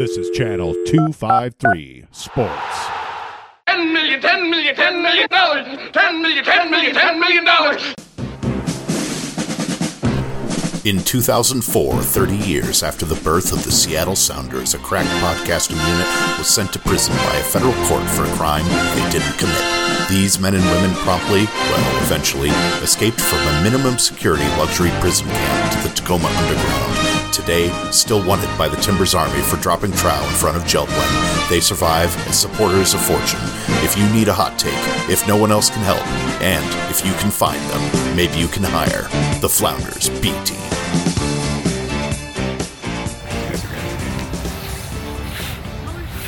This is Channel 253 Sports. 10 million, 10 million, 10 million dollars, 10 million, 10 million, 10 million dollars. In 2004, 30 years after the birth of the Seattle Sounders, a crack podcasting unit was sent to prison by a federal court for a crime they didn't commit. These men and women promptly, well, eventually, escaped from a minimum security luxury prison camp to the Tacoma Underground. Today, still wanted by the Timbers Army for dropping trow in front of Jeld-Wen, they survive as supporters of fortune. If you need a hot take, if no one else can help, and if you can find them, maybe you can hire the Flounders B Team.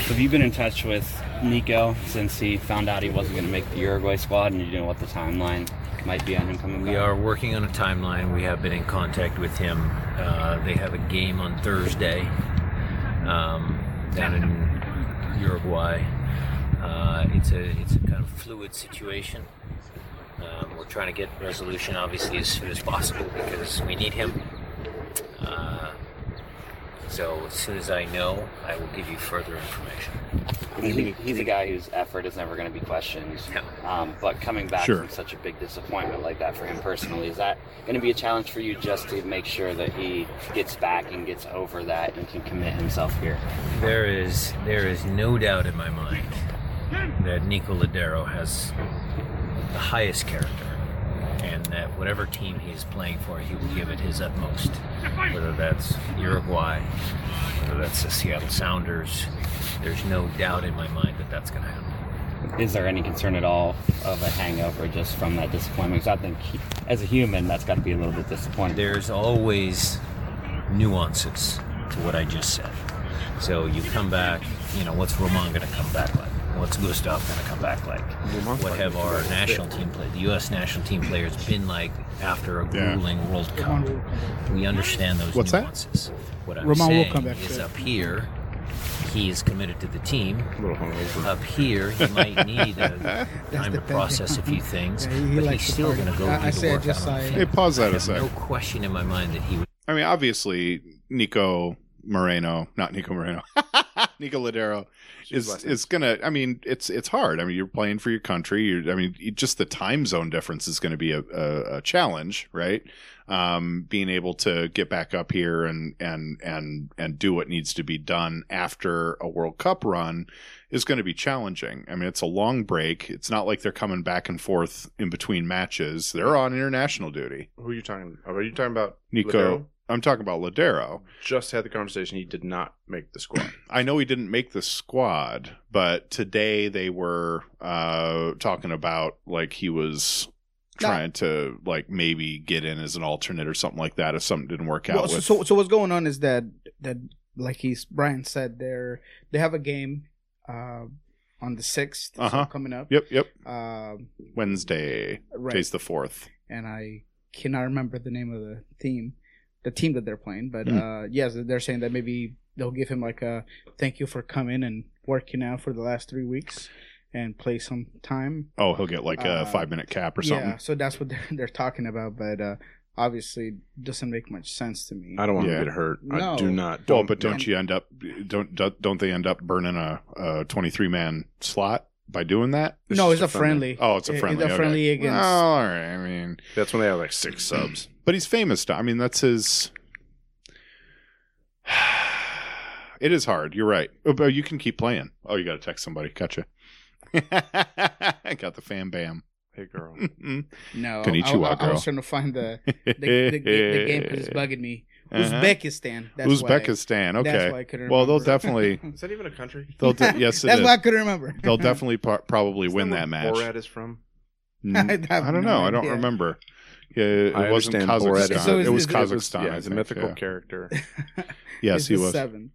Have you been in touch with Nico since he found out he wasn't going to make the Uruguay squad, and you know what the timeline might be on him coming We back? are working on a timeline. We have been in contact with him. Uh, they have a game on Thursday um, down in Uruguay. Uh, it's a it's a kind of fluid situation. Um, we're trying to get resolution, obviously, as soon as possible because we need him. Uh, so as soon as I know, I will give you further information. He's a, he's a guy whose effort is never going to be questioned. No. Um, but coming back Sure. from such a big disappointment like that for him personally, is that going to be a challenge for you just to make sure that he gets back and gets over that and can commit himself here? There is there is no doubt in my mind that Nico Lodeiro has the highest character, and that whatever team he's playing for, he will give it his utmost. Whether that's Uruguay, whether that's the Seattle Sounders, there's no doubt in my mind that that's going to happen. Is there any concern at all of a hangover just from that disappointment? Because I think he, as a human, that's got to be a little bit disappointing. There's always nuances to what I just said. So you come back, you know, what's Roman going to come back like? What's Gustav going to come back like? what have our national team play, the U.S. national team players been like after a Yeah. grueling World Cup? We understand those What's that? nuances. What I'm Roman will saying come back is up here, he is committed to the team. A little hungover. Up here, he might need a time the to thing. process a few things, Yeah, he- he but he's still going to go I- do I the say I workout just on the saw it. Hey, pause that I a have sec. no question in my mind that he would I mean, obviously, Nico Moreno, not Nico Moreno, Nico Lodeiro is is gonna. I mean, it's it's hard. I mean, you're playing for your country. You're, I mean, you- just the time zone difference is going to be a, a, a challenge, right? Um, being able to get back up here and and and and do what needs to be done after a World Cup run is going to be challenging. I mean, it's a long break. It's not like they're coming back and forth in between matches. They're on international duty. Who are you talking about? Are you talking about Nico, Lodeiro? I'm talking about Lodeiro. Just had the conversation. He did not make the squad. I know he didn't make the squad, but today they were uh, talking about like he was No. trying to like maybe get in as an alternate or something like that if something didn't work out Well, so, with. so so what's going on is that that like he's Brian said they're they have a game uh, on the 6th Uh-huh. coming up. yep, yep. Um, Wednesday, right. today's the fourth. and I cannot remember the name of the team, the team that they're playing. But Hmm. uh, yes, they're saying that maybe they'll give him like a thank you for coming and working out for the last three weeks and play some time. Oh, he'll get like a Uh, five minute cap or something. Yeah, so that's what they're they're talking about. But uh, obviously, doesn't make much sense to me. I don't want Yeah. to get hurt. I do not. Well, Don't, but don't you end up don't don't don't they end up burning a, a twenty three man slot by doing that? It's no, it's a a friendly. Oh, it's a friendly. It's a okay. friendly against. Oh, all right. I mean, That's when they have like six subs. but he's famous. I mean, that's his. It is hard. You're right. Oh, but you can keep playing. Oh, you got to text somebody. Gotcha. I got the fan bam. Hey, girl. No, Konnichiwa, I, I, I girl. was trying to find the the, the, the, the game because it's bugging me. Uh-huh. Uzbekistan. That's why. Uzbekistan. Okay. That's why I couldn't well, they'll definitely. Is that even a country? They'll de- yes, it That's is. why I couldn't remember. They'll definitely par- probably Is win where that match. Borat is from. Mm, I I don't no know. I don't remember. Yeah, it I wasn't understand Borat Kazakhstan. is- So it is- was is it- Kazakhstan. Yeah, I he's a mythical yeah. character. Yes, he was seventh.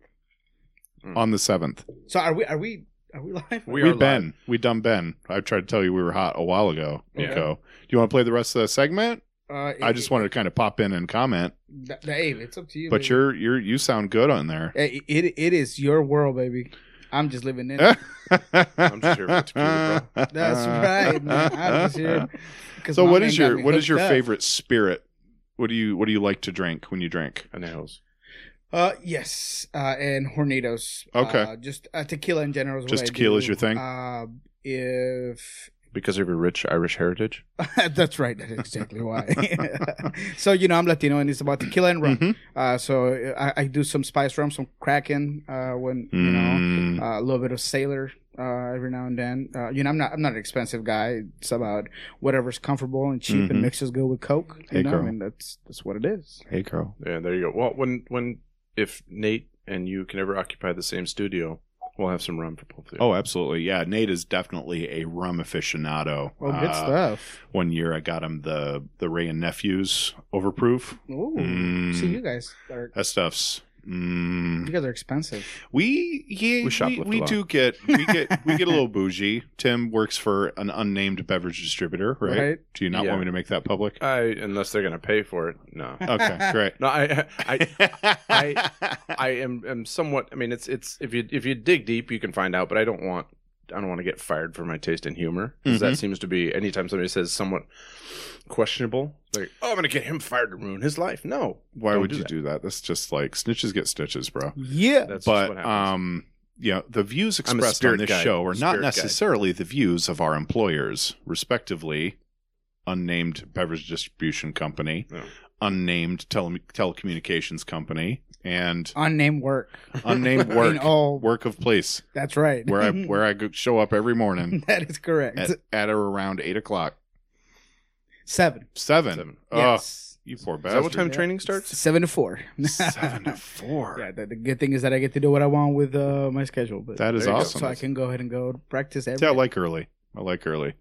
on the seventh. So are we? Are we? Are we live? We We are Ben. live. We done Ben. I tried to tell you we were hot a while ago. Yeah. Nico. Do you want to play the rest of the segment? Uh, I just wanted to kind of pop in and comment. Th- Hey, it's up to you. But baby. you're you're you sound good on there. Hey, it it is your world, baby. I'm just living in it. I'm just here for the tequila, bro. That's right, man. I'm just here. 'cause So my what man is got your what is your up. favorite spirit? What do you what do you like to drink when you drink? Anejos. Uh, yes, uh, and Hornitos. Okay. Uh, just uh, tequila in general. Is what Just I tequila is your thing? Uh, if Because of your rich Irish heritage. that's right, that's exactly why. so you know, I'm Latino, and it's about tequila and rum. Mhm. Uh, so I, I do some spice rum, some Kraken. Uh, when you know, Mm. uh, a little bit of Sailor. Uh, every now and then. Uh, you know, I'm not. I'm not an expensive guy. It's about whatever's comfortable and cheap Mhm. and mixes good with Coke. You Hey, know, girl. I mean, that's that's what it is. Hey, girl. Yeah, there you go. Well, when when if Nate and you can ever occupy the same studio, we'll have some rum for both of you. Oh, absolutely. Yeah, Nate is definitely a rum aficionado. Oh, good Uh, stuff. One year I got him the the Wray and Nephews overproof. Ooh, mm. see, you guys are That stuff's. Mm, you guys are expensive. we yeah We we, we, do get we get we get a little bougie. Tim works for an unnamed beverage distributor, right? Right. Do you not Yeah. want me to make that public? I unless they're gonna pay for it. No. Okay, great. No, I I I I am am somewhat. I mean, it's it's if you if you dig deep, you can find out. But I don't want I don't want to get fired for my taste in humor 'cause Mhm. that seems to be anytime somebody says somewhat questionable. Like, oh, I'm gonna get him fired to ruin his life. No, Why would do you that. do that? That's just like snitches get stitches, bro. Yeah. that's just but what um you know the views expressed on this guide. show are not Spirit guide. necessarily the views of our employers respectively unnamed beverage distribution company No. unnamed tele- telecommunications company and Unnamed work. unnamed In work all, work of place that's right. where i where i go- show up every morning that is correct. at, at or around eight o'clock Seven. seven. Seven. Oh, Yes. you poor is bastard that what time Yeah. training starts? Seven to four. seven to four yeah. The, the good thing is that I get to do what I want with uh, my schedule. But that is There you go. awesome so I can go ahead and go practice every. Yeah, I like early. I like early.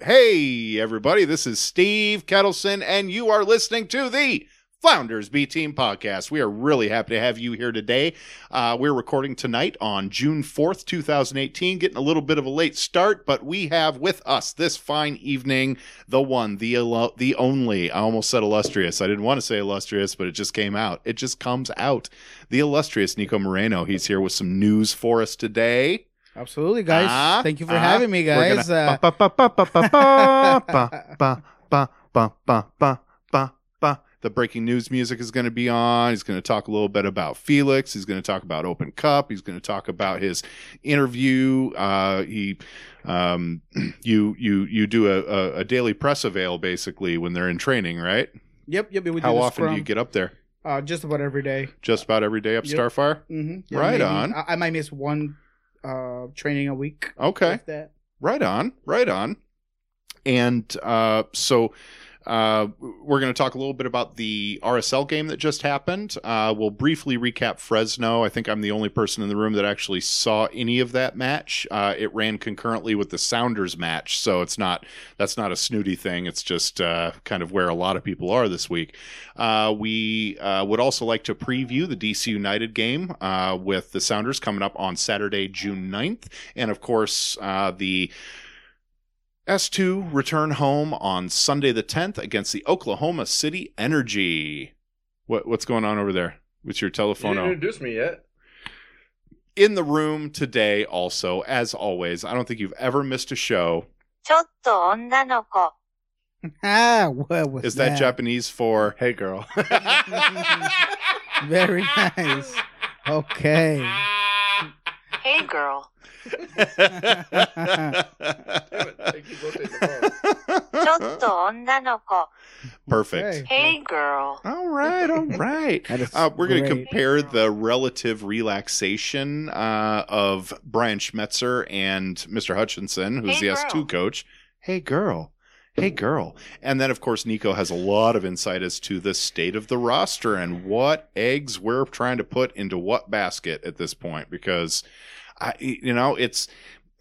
Hey, everybody, this is Steve Kettleson, and you are listening to the Flounders B Team podcast. We are really happy to have you here today. Uh, we're recording tonight on June 4th, 2018, getting a little bit of a late start, but we have with us this fine evening the one, the, illu- the only, I almost said illustrious. I didn't want to say illustrious, but it just came out. It just comes out. The illustrious Nico Moreno. He's here with some news for us today. Absolutely, guys. Ah, Thank you for ah, having me, we're guys. gonna- Uh, The breaking news music is going to be on. He's going to talk a little bit about Felix. He's going to talk about Open Cup. He's going to talk about his interview. Uh, he, um, you, you, you do a, a, a daily press avail basically when they're in training, right? yep, yep. We How the often do you get up there? Uh, just about every day. Just about every day up Yep. Starfire. Mm-hmm. Right on. I, I might miss one uh, training a week. Okay. that. Right on, right on. And uh, so uh, we're going to talk a little bit about the RSL game that just happened. Uh, we'll briefly recap Fresno. I think I'm the only person in the room that actually saw any of that match. Uh, it ran concurrently with the Sounders match, so it's not that's not a snooty thing. It's just uh, kind of where a lot of people are this week. Uh, we would also like to preview the DC United game with the Sounders coming up on Saturday, June 9th. And of course, the S2 return home on Sunday the 10th against the Oklahoma City Energy. What what's going on over there with your You telephone? didn't introduce me yet. In the room today, also as always, I don't think you've ever missed a show. ちょっと女の子。 Ah, what was Is that Japanese for? Hey, girl. Very nice. Okay. Hey girl. Perfect. Okay. Hey, girl. All right, all right. Uh, we're going to compare the relative relaxation uh, of Brian Schmetzer and Mr. Hutchinson, who's hey, the S2 coach. Hey, girl. Hey, girl. And then, of course, Nico has a lot of insight as to the state of the roster and what eggs we're trying to put into what basket at this point because I, you know, it's.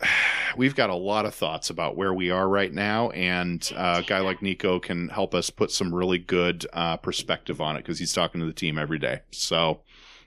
We've got a lot of thoughts about where we are right now, and uh, a guy like Nico can help us put some really good uh, perspective on it because he's talking to the team every day. So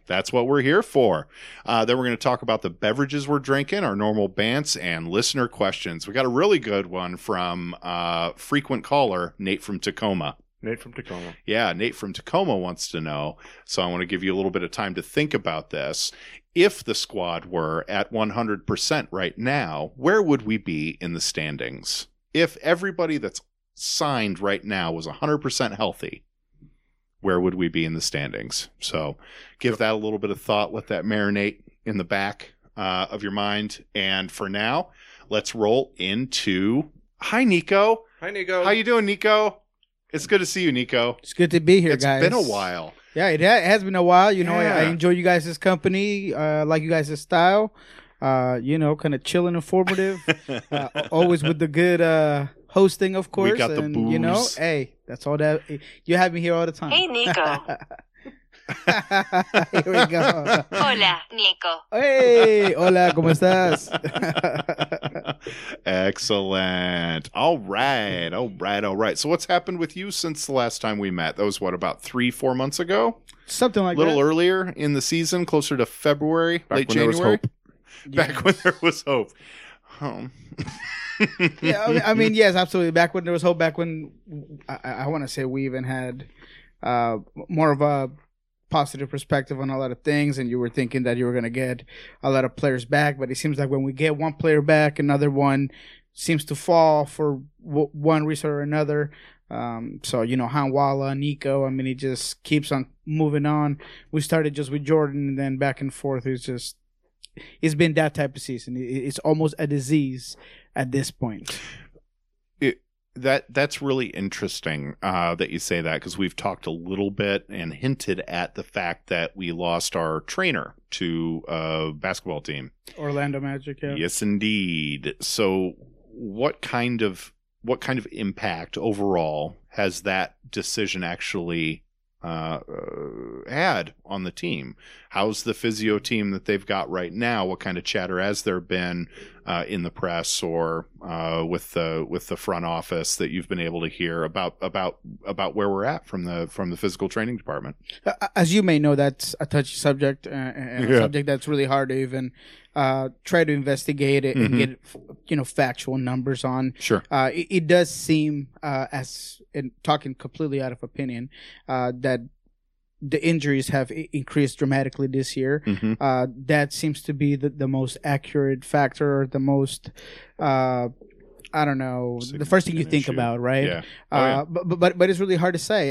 that's what we're here for. Uh, then we're going to talk about the beverages we're drinking, our normal bants, and listener questions. We got a really good one from uh, frequent caller Nate from Tacoma. Nate from Tacoma. Yeah, Nate from Tacoma wants to know. So I want to give you a little bit of time to think about this. If the squad were at 100% right now, where would we be in the standings? If everybody that's signed right now was 100% healthy, where would we be in the standings? So give that a little bit of thought. Let that marinate in the back uh, of your mind. And for now, let's roll into. Hi, Nico. Hi, Nico. How you doing, Nico? It's good to see you, Nico. It's good to be here, It's guys. been a while. Yeah, it, ha- it has been a while. You know, I, I enjoy you guys' company. Uh, like you guys' style. Uh, you know, kind of chill and informative. uh, always with the good uh, hosting, of course. We got the and you know, booze. hey, that's all that you have me here all the time. Hey, Nico. here we go. Hola, Nico. Hey, hola, ¿cómo estás? Excellent. All right. All right. All right. So, what's happened with you since the last time we met? That was what, about three, four months ago? Something like a little that. earlier in the season, closer to February, Back late when there was January. hope. Back when there was hope. Um, yeah, I mean, I mean, yes, absolutely. Back when there was hope, back when I, I want to say we even had uh, more of a positive perspective on a lot of things, and you were thinking that you were going to get a lot of players back, but it seems like when we get one player back, another one seems to fall for w- one reason or another. Um, so you know, Handwalla, Nico. I mean, he just keeps on moving on. We started just with Jordan, and then back and forth. It's just it's been that type of season. It's almost a disease at this point. That that's really interesting uh, that you say that because we've talked a little bit and hinted at the fact that we lost our trainer to a basketball team. Orlando Magic, yeah. Yes, indeed. So, what kind of what kind of impact overall has that decision actually uh, uh, had on the team? How's the physio team that they've got right now? What kind of chatter has there been uh, in the press or uh, with the with the front office that you've been able to hear about about about where we're at from the from the physical training department? Uh, As you may know, that's a touchy subject uh, and Yeah. a subject that's really hard to even uh, try to investigate it Mhm. and get you know factual numbers on. Sure. Uh, it, it does seem, uh, as in talking completely out of opinion, uh, that the injuries have i- increased dramatically this year. hmm Uh, that seems to be the, the most accurate factor, the most, uh, I don't know, the first thing you think issue. about, right? Yeah. Oh, yeah. Uh, but, but- but but it's really hard to say.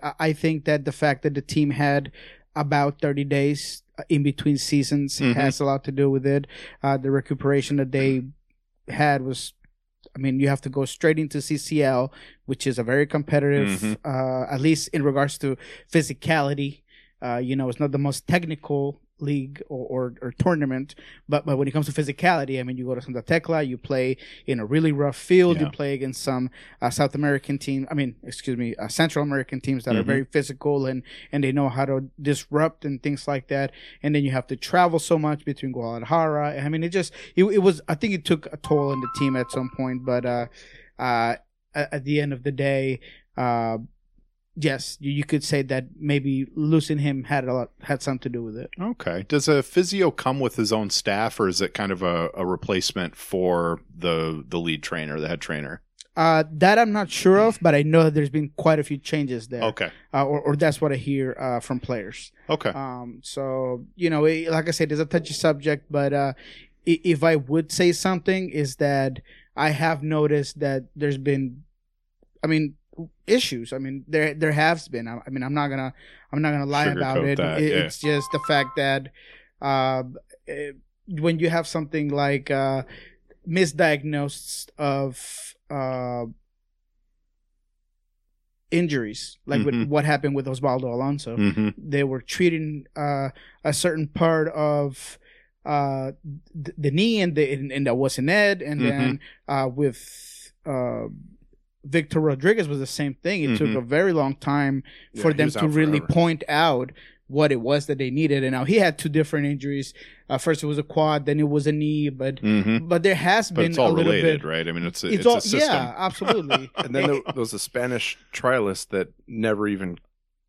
Uh, I I think that the fact that the team had about 30 days in between seasons Mhm. has a lot to do with it. Uh, the recuperation that they had was, I mean, you have to go straight into CCL, which is a very competitive, Mhm. uh, at least in regards to physicality. Uh, you know, it's not the most technical league or, or, or tournament, but but when it comes to physicality, I mean, you go to Santa Tecla, you play in a really rough field, you play against some uh, South American team. I mean, excuse me, uh, Central American teams that are Mhm. very physical and and they know how to disrupt and things like that. And then you have to travel so much between Guadalajara. I mean, it just it, it was. I think it took a toll on the team at some point, but uh, uh, at, at the end of the day, uh. Yes, you, you could say that maybe losing him had a lot had something to do with it. Okay. Does a physio come with his own staff, or is it kind of a, a replacement for the the lead trainer, the head trainer? Uh, that I'm not sure of, but I know that there's been quite a few changes there. Okay. Uh, or, or that's what I hear uh, from players. Okay. Um, so you know, it, like I said, it's a touchy subject, but uh, if I would say something, is that I have noticed that there's been, I mean, issues. I mean, there there has been. I, I mean, I'm not gonna I'm not gonna lie about it. that, It- yeah. It's just the fact that uh, eh, when you have something like uh, misdiagnosed of uh, injuries, like Mhm. with what happened with Osvaldo Alonso hmm they were treating uh, a certain part of uh, th- the knee and the and, and that wasn't it and then uh, with uh, Victor Rodriguez was the same thing it took Mhm. a very long time Yeah, for he them to really forever. point out what it was that they needed and now he had two different injuries uh, first it was a quad then it was a knee but hmm but there has But been it's all a little related, bit right? I mean, it's a, it's, it's, all a system. yeah absolutely And then there, there was a Spanish trialist that never even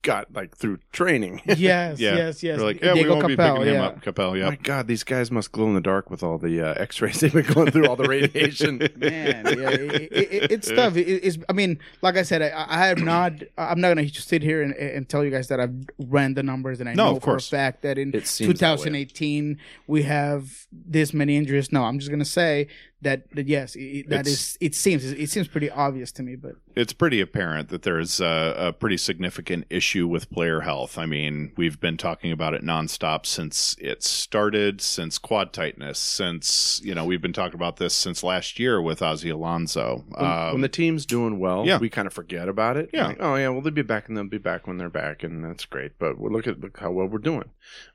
got like through traiing. yes Yeah. yes yes They're like, yeah, we won't be Capel, picking him up. Capel, yeah. My God, these guys must glow in the dark with all the uh, X-rays they've been going through, all the radiation. man yeah it, it, it's tough it, it's i mean like i said i, I have not i'm not gonna sit here and, and tell you guys that i've ran the numbers and i No, know of for a fact that in It seems that 2018 we have this many injuries no i'm just gonna say that, that yes, it, that It's- is it seems it seems pretty obvious to me, but it's pretty apparent that there's a, a pretty significant issue with player health. I mean, we've been talking about it nonstop since it started, since quad tightness, since you know we've been talking about this since last year with Ozzy Alonso. When, Um, when the team's doing well, yeah. we kind of forget about it. Yeah. Like, oh yeah, well they'll be back and they'll be back when they're back, and that's great. But we look at look how well we're doing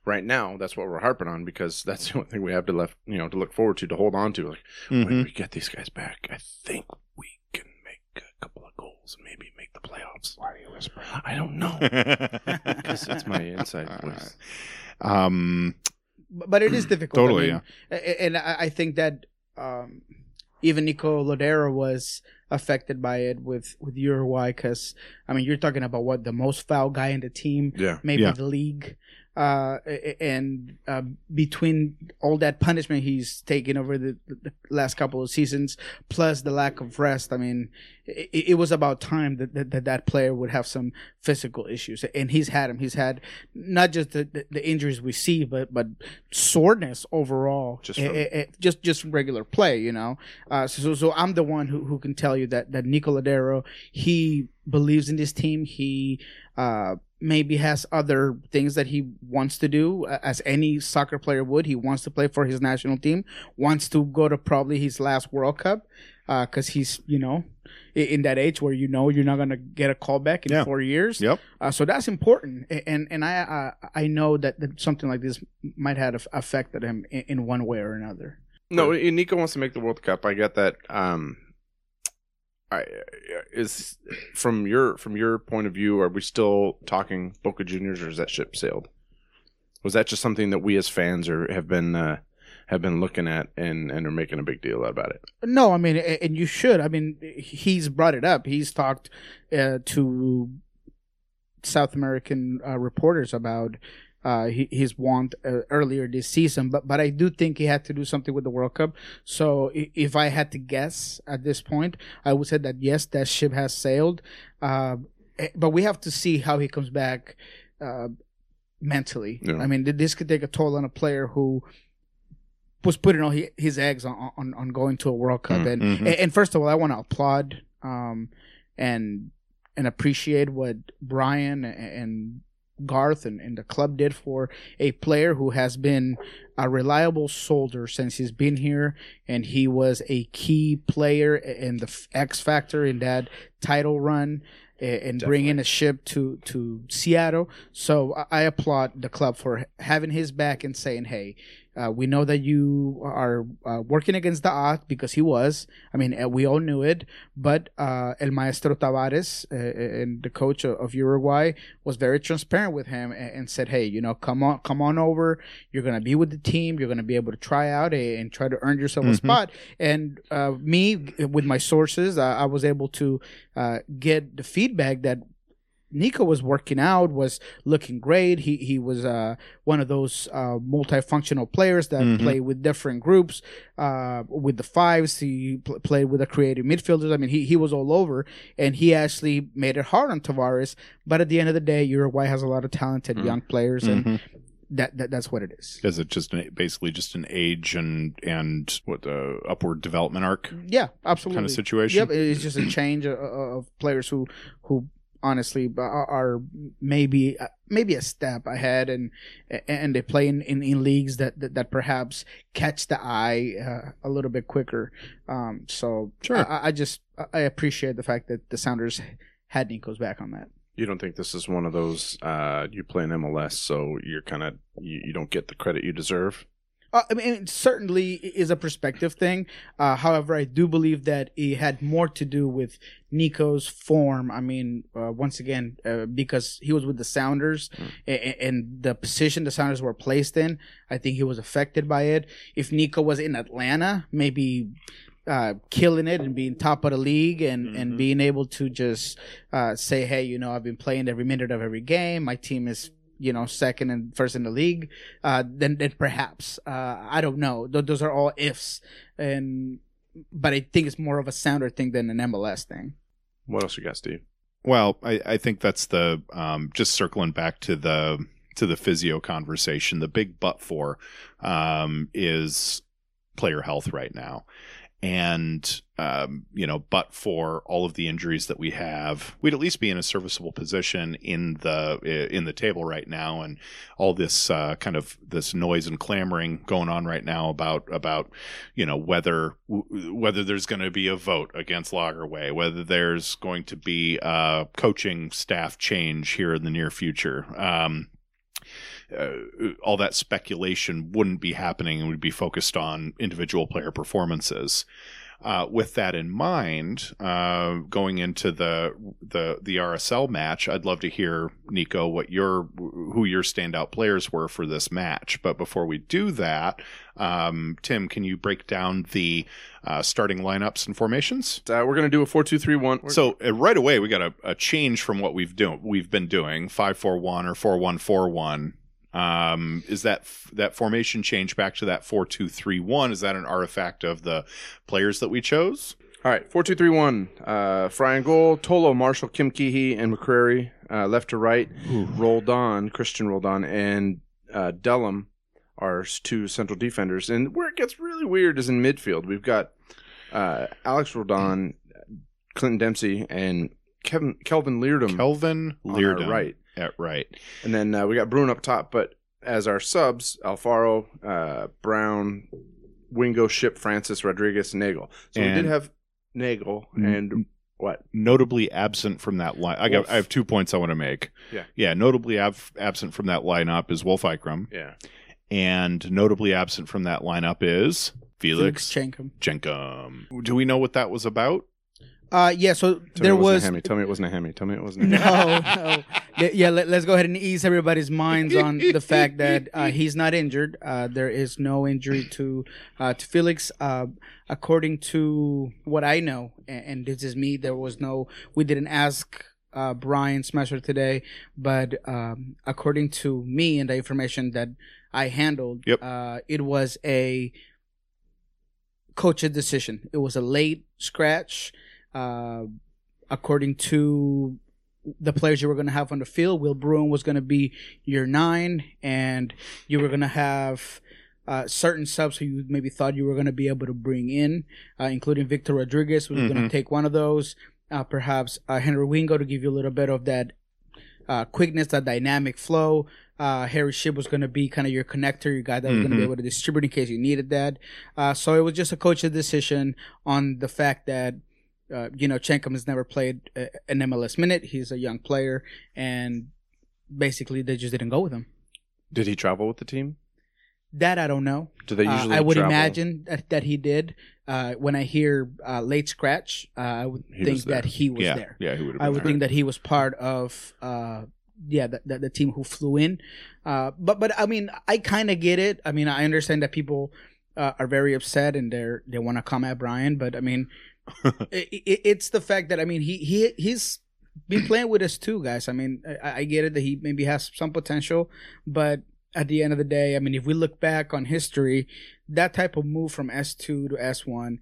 right now. That's what we're harping on because that's the only thing we have to left, you know, to look forward to, to hold on to. Like when mhm. we get these guys back, I think we can make a couple of goals and maybe make the playoffs. Why are you whispering? I don't know. Because it's my inside voice. Um, but it is difficult. Totally, I mean, a- And I, I think that um, even Nico Lodeiro was affected by it with with Uruguay because I mean you're talking about what the most foul guy in the team, Yeah. maybe Yeah. the league. Uh, and uh, between all that punishment he's taken over the, the last couple of seasons, plus the lack of rest, I mean, it, it was about time that, that that that player would have some physical issues, and he's had them. He's had not just the, the, the injuries we see, but but soreness overall, Just from- eh, eh, just just from regular play, you know. Uh, so, so so I'm the one who, who can tell you that that Nico Lodeiro, he believes in this team. He uh, maybe has other things that he wants to do, uh, as any soccer player would. He wants to play for his national team, wants to go to probably his last World Cup, because he's you know in that age where you know you're not gonna get a call back in Yeah. four years. Yep. Uh, so that's important, and and I uh, I know that, that something like this might have affected him in, in one way or another. No, Nico wants to make the World Cup. I get that. Um, I is from your from your point of view. Are we still talking Boca Juniors, or is that ship sailed? Was that just something that we as fans are have been uh, have been looking at and and are making a big deal about it? No, I mean, and you should. I mean, he's brought it up. He's talked uh, to South American uh, reporters about uh, his want uh, earlier this season. But but I do think he had to do something with the World Cup. So if I had to guess at this point, I would say that yes, that ship has sailed. Uh, eh, but we have to see how he comes back uh, mentally. Yeah. I mean, this could take a toll on a player who was putting all his eggs on, on, on going to a World Cup. Mm, And, mhm. and and first of all, I want to applaud um, and and appreciate what Brian and Garth and, and the club did for a player who has been a reliable soldier since he's been here, and he was a key player and the X factor in that title run and bringing a ship to to Seattle. So I applaud the club for having his back and saying, "Hey, uh, we know that you are uh, working against the odds because he was. I mean, uh, we all knew it. But uh, El Maestro Tabárez uh, and the coach of, of Uruguay was very transparent with him and, and said, "Hey, you know, come on, come on over. You're gonna be with the team. You're gonna be able to try out a, and try to earn yourself a Mhm. spot." And uh, me, with my sources, uh, I was able to uh, get the feedback that Nico was working out, was looking great. He he was uh, one of those uh, multifunctional players that Mhm. play with different groups. Uh, with the fives, he pl- played with the creative midfielders. I mean, he, he was all over, and he actually made it hard on Tabárez. But at the end of the day, Uruguay has a lot of talented Mm. young players, and Mhm. that, that that's what it is. Is it just an, basically just an age and and what the upward development arc Yeah, absolutely. kind of situation? Yep, it's just a change of, of players who who honestly are, are maybe maybe a step ahead, and and they play in, in, in leagues that, that that perhaps catch the eye uh, a little bit quicker. Um, so Sure. I, I just I appreciate the fact that the Sounders had Nico's back on that. You don't think this is one of those uh, you play in MLS, so you're kind of you, you don't get the credit you deserve? Uh, I mean, it certainly is a perspective thing. Uh, however, I do believe that it had more to do with Nico's form. I mean, uh, once again, uh, because he was with the Sounders a- a- and the position the Sounders were placed in, I think he was affected by it. If Nico was in Atlanta, maybe uh, killing it and being top of the league and, and being able to just uh, say, hey, you know, I've been playing every minute of every game. My team is, you know, second and first in the league. Uh, then, then perhaps uh, I don't know. Th- those are all ifs, and but I think it's more of a sounder thing than an MLS thing. What else you got, Steve? Well, I, I think that's the um, just circling back to the to the physio conversation. The big but for um, is player health right now, and um, you know, but for all of the injuries that we have, we'd at least be in a serviceable position in the in the table right now, and all this uh, kind of this noise and clamoring going on right now about about you know whether whether there's going to be a vote against Lagerwey, whether there's going to be a coaching staff change here in the near future. Um, uh, all that speculation wouldn't be happening and would be focused on individual player performances. Uh, with that in mind, uh, going into the the the RSL match, I'd love to hear Nico what your who your standout players were for this match. But before we do that, um, Tim, can you break down the uh, starting lineups and formations? Uh, we're gonna do a four-two-three-one. So uh, right away, we got a, a change from what we've do we've been doing five four one or four one four one. Um, is that that formation change back to that four two three one? Is that an artifact of the players that we chose? All right, four two three one. Uh, Frei and goal. Tolo, Marshall, Kim Kee-hee, and McCrary. Uh, left to right. Roldan, Cristian Roldan, and uh, Delem are two central defenders. And where it gets really weird is in midfield. We've got uh, Alex Roldan, Clinton Dempsey, and Kevin Kelvin Leerdam Kelvin on Leerdam right. At right. And then uh, we got Bruin up top, but as our subs, Alfaro, uh, Brown, Wingo, Shipp, Francis, Rodriguez, Neagle. So we did have Neagle and what? Notably absent from that line. I got. I have two points I want to make. Yeah. Yeah. Notably ab- absent from that lineup is Wolf Ikram, Yeah. and notably absent from that lineup is Felix Felix Chenkam. Chenkam. Do we know what that was about? Uh, yeah. So Tell there me it wasn't was a Hemi. Tell me it wasn't a Hemi. Tell me it wasn't a no, Hemi. no. Yeah, yeah, let, us go ahead and ease everybody's minds on the fact that uh, he's not injured. Uh, there is no injury to uh, to Felix. Uh, according to what I know, and, and this is me, there was no. We didn't ask uh, Brian Schmetzer today, but um, according to me and the information that I handled, Yep. uh, it was a coach's decision. It was a late scratch. Uh, according to the players you were going to have on the field, Will Bruin was going to be your nine, and you were going to have uh, certain subs who you maybe thought you were going to be able to bring in, uh, including Victor Rodriguez, who was going Mhm. to take one of those. Uh, perhaps uh, Henry Wingo to give you a little bit of that uh, quickness, that dynamic flow. Uh, Harry Shipp was going to be kind of your connector, your guy that was going to be able to distribute in case you needed that. Uh, so it was just a coach's decision on the fact that uh, you know Chenkam has never played uh, an MLS minute. He's a young player, and basically they just didn't go with him. Did he travel with the team? That I don't know. Do they Uh, usually? I would travel? imagine that, that he did. Uh, when I hear uh, late scratch, uh, I would He think that he was yeah. there. Yeah. Who would have I would there? think that he was part of, uh, yeah, the, the, the team who flew in. Uh, but but I mean, I kind of get it. I mean, I understand that people uh, are very upset and they're they want to come at Brian, but I mean, it, it, it's the fact that I mean he he he's been playing with us too, guys. I mean, I, I get it that he maybe has some potential, but at the end of the day, I mean, if we look back on history, that type of move from S two to S one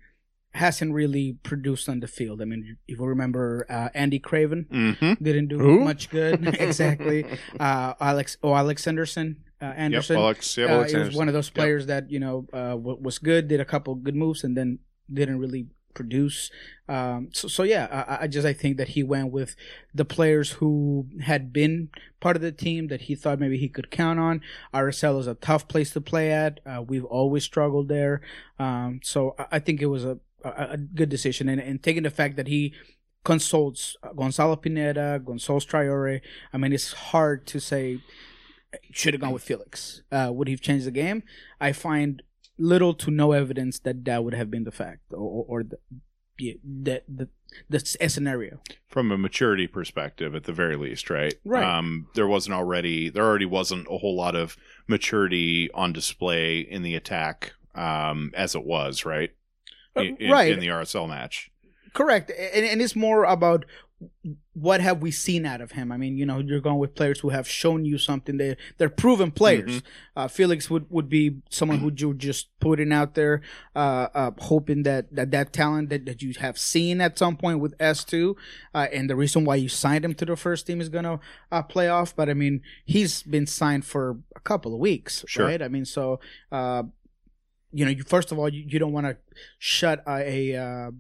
hasn't really produced on the field. I mean, if you remember uh, Andy Craven Mhm. didn't do Who? much good. exactly. Uh, Alex oh Alex Anderson uh, Yep. Anderson. Alex. Yep. uh, Alex he was one of those Yep. players that you know uh, w- was good, did a couple good moves, and then didn't really produce. Um, so, so yeah, I, I just I think that he went with the players who had been part of the team that he thought maybe he could count on. RSL is a tough place to play at. Uh, we've always struggled there. Um, so I, I think it was a, a, a good decision, and, and taking the fact that he consults Gonzalo Pineda, Gonzalo Traore. I mean, it's hard to say should have gone with Felix. Uh, would he have changed the game? I find little to no evidence that that would have been the fact or, or the, the, the the scenario. from a maturity perspective at the very least right Right. um there wasn't already there already wasn't a whole lot of maturity on display in the attack um as it was right Uh, in, in- right. in the rsl match Correct, and, and it's more about what have we seen out of him. I mean, you know, you're going with players who have shown you something. They they're proven players. Uh, Felix would, would be someone who you just putting out there, uh, uh, hoping that, that that talent that, that you have seen at some point with S two, uh, and the reason why you signed him to the first team is gonna uh, play off. But I mean, he's been signed for a couple of weeks, Sure. right? I mean, so. Uh, you know, you first of all, you, you don't want to shut a a, uh,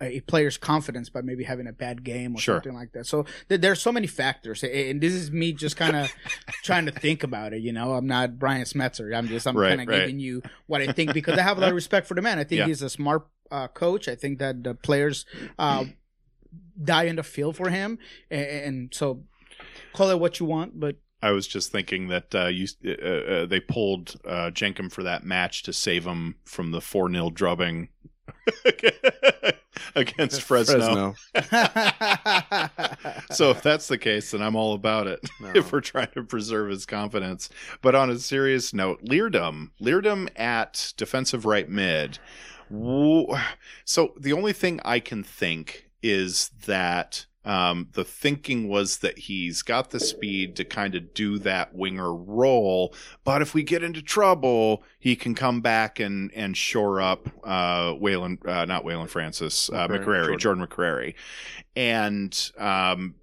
a player's confidence by maybe having a bad game or Sure. something like that. So th- there's so many factors, and this is me just kind of trying to think about it. You know, I'm not Brian Schmetzer. I'm just I'm Right, kind of right. giving you what I think because I have a lot of respect for the man. I think Yeah. he's a smart uh, coach. I think that the players uh, die in the field for him, and, and so call it what you want, but I was just thinking that uh, you uh, uh, they pulled uh, Chenkam for that match to save him from the four 0 drubbing against Fresno. So if that's the case, then I'm all about it. No. if we're trying to preserve his confidence. But on a serious note, Leerdam, Leerdam at defensive right mid. So the only thing I can think is that um, the thinking was that he's got the speed to kind of do that winger role, but if we get into trouble, he can come back and and shore up uh, Waylon, uh, not Waylon Francis, uh, McCrary, McCrary, Jordan McCrary, and um,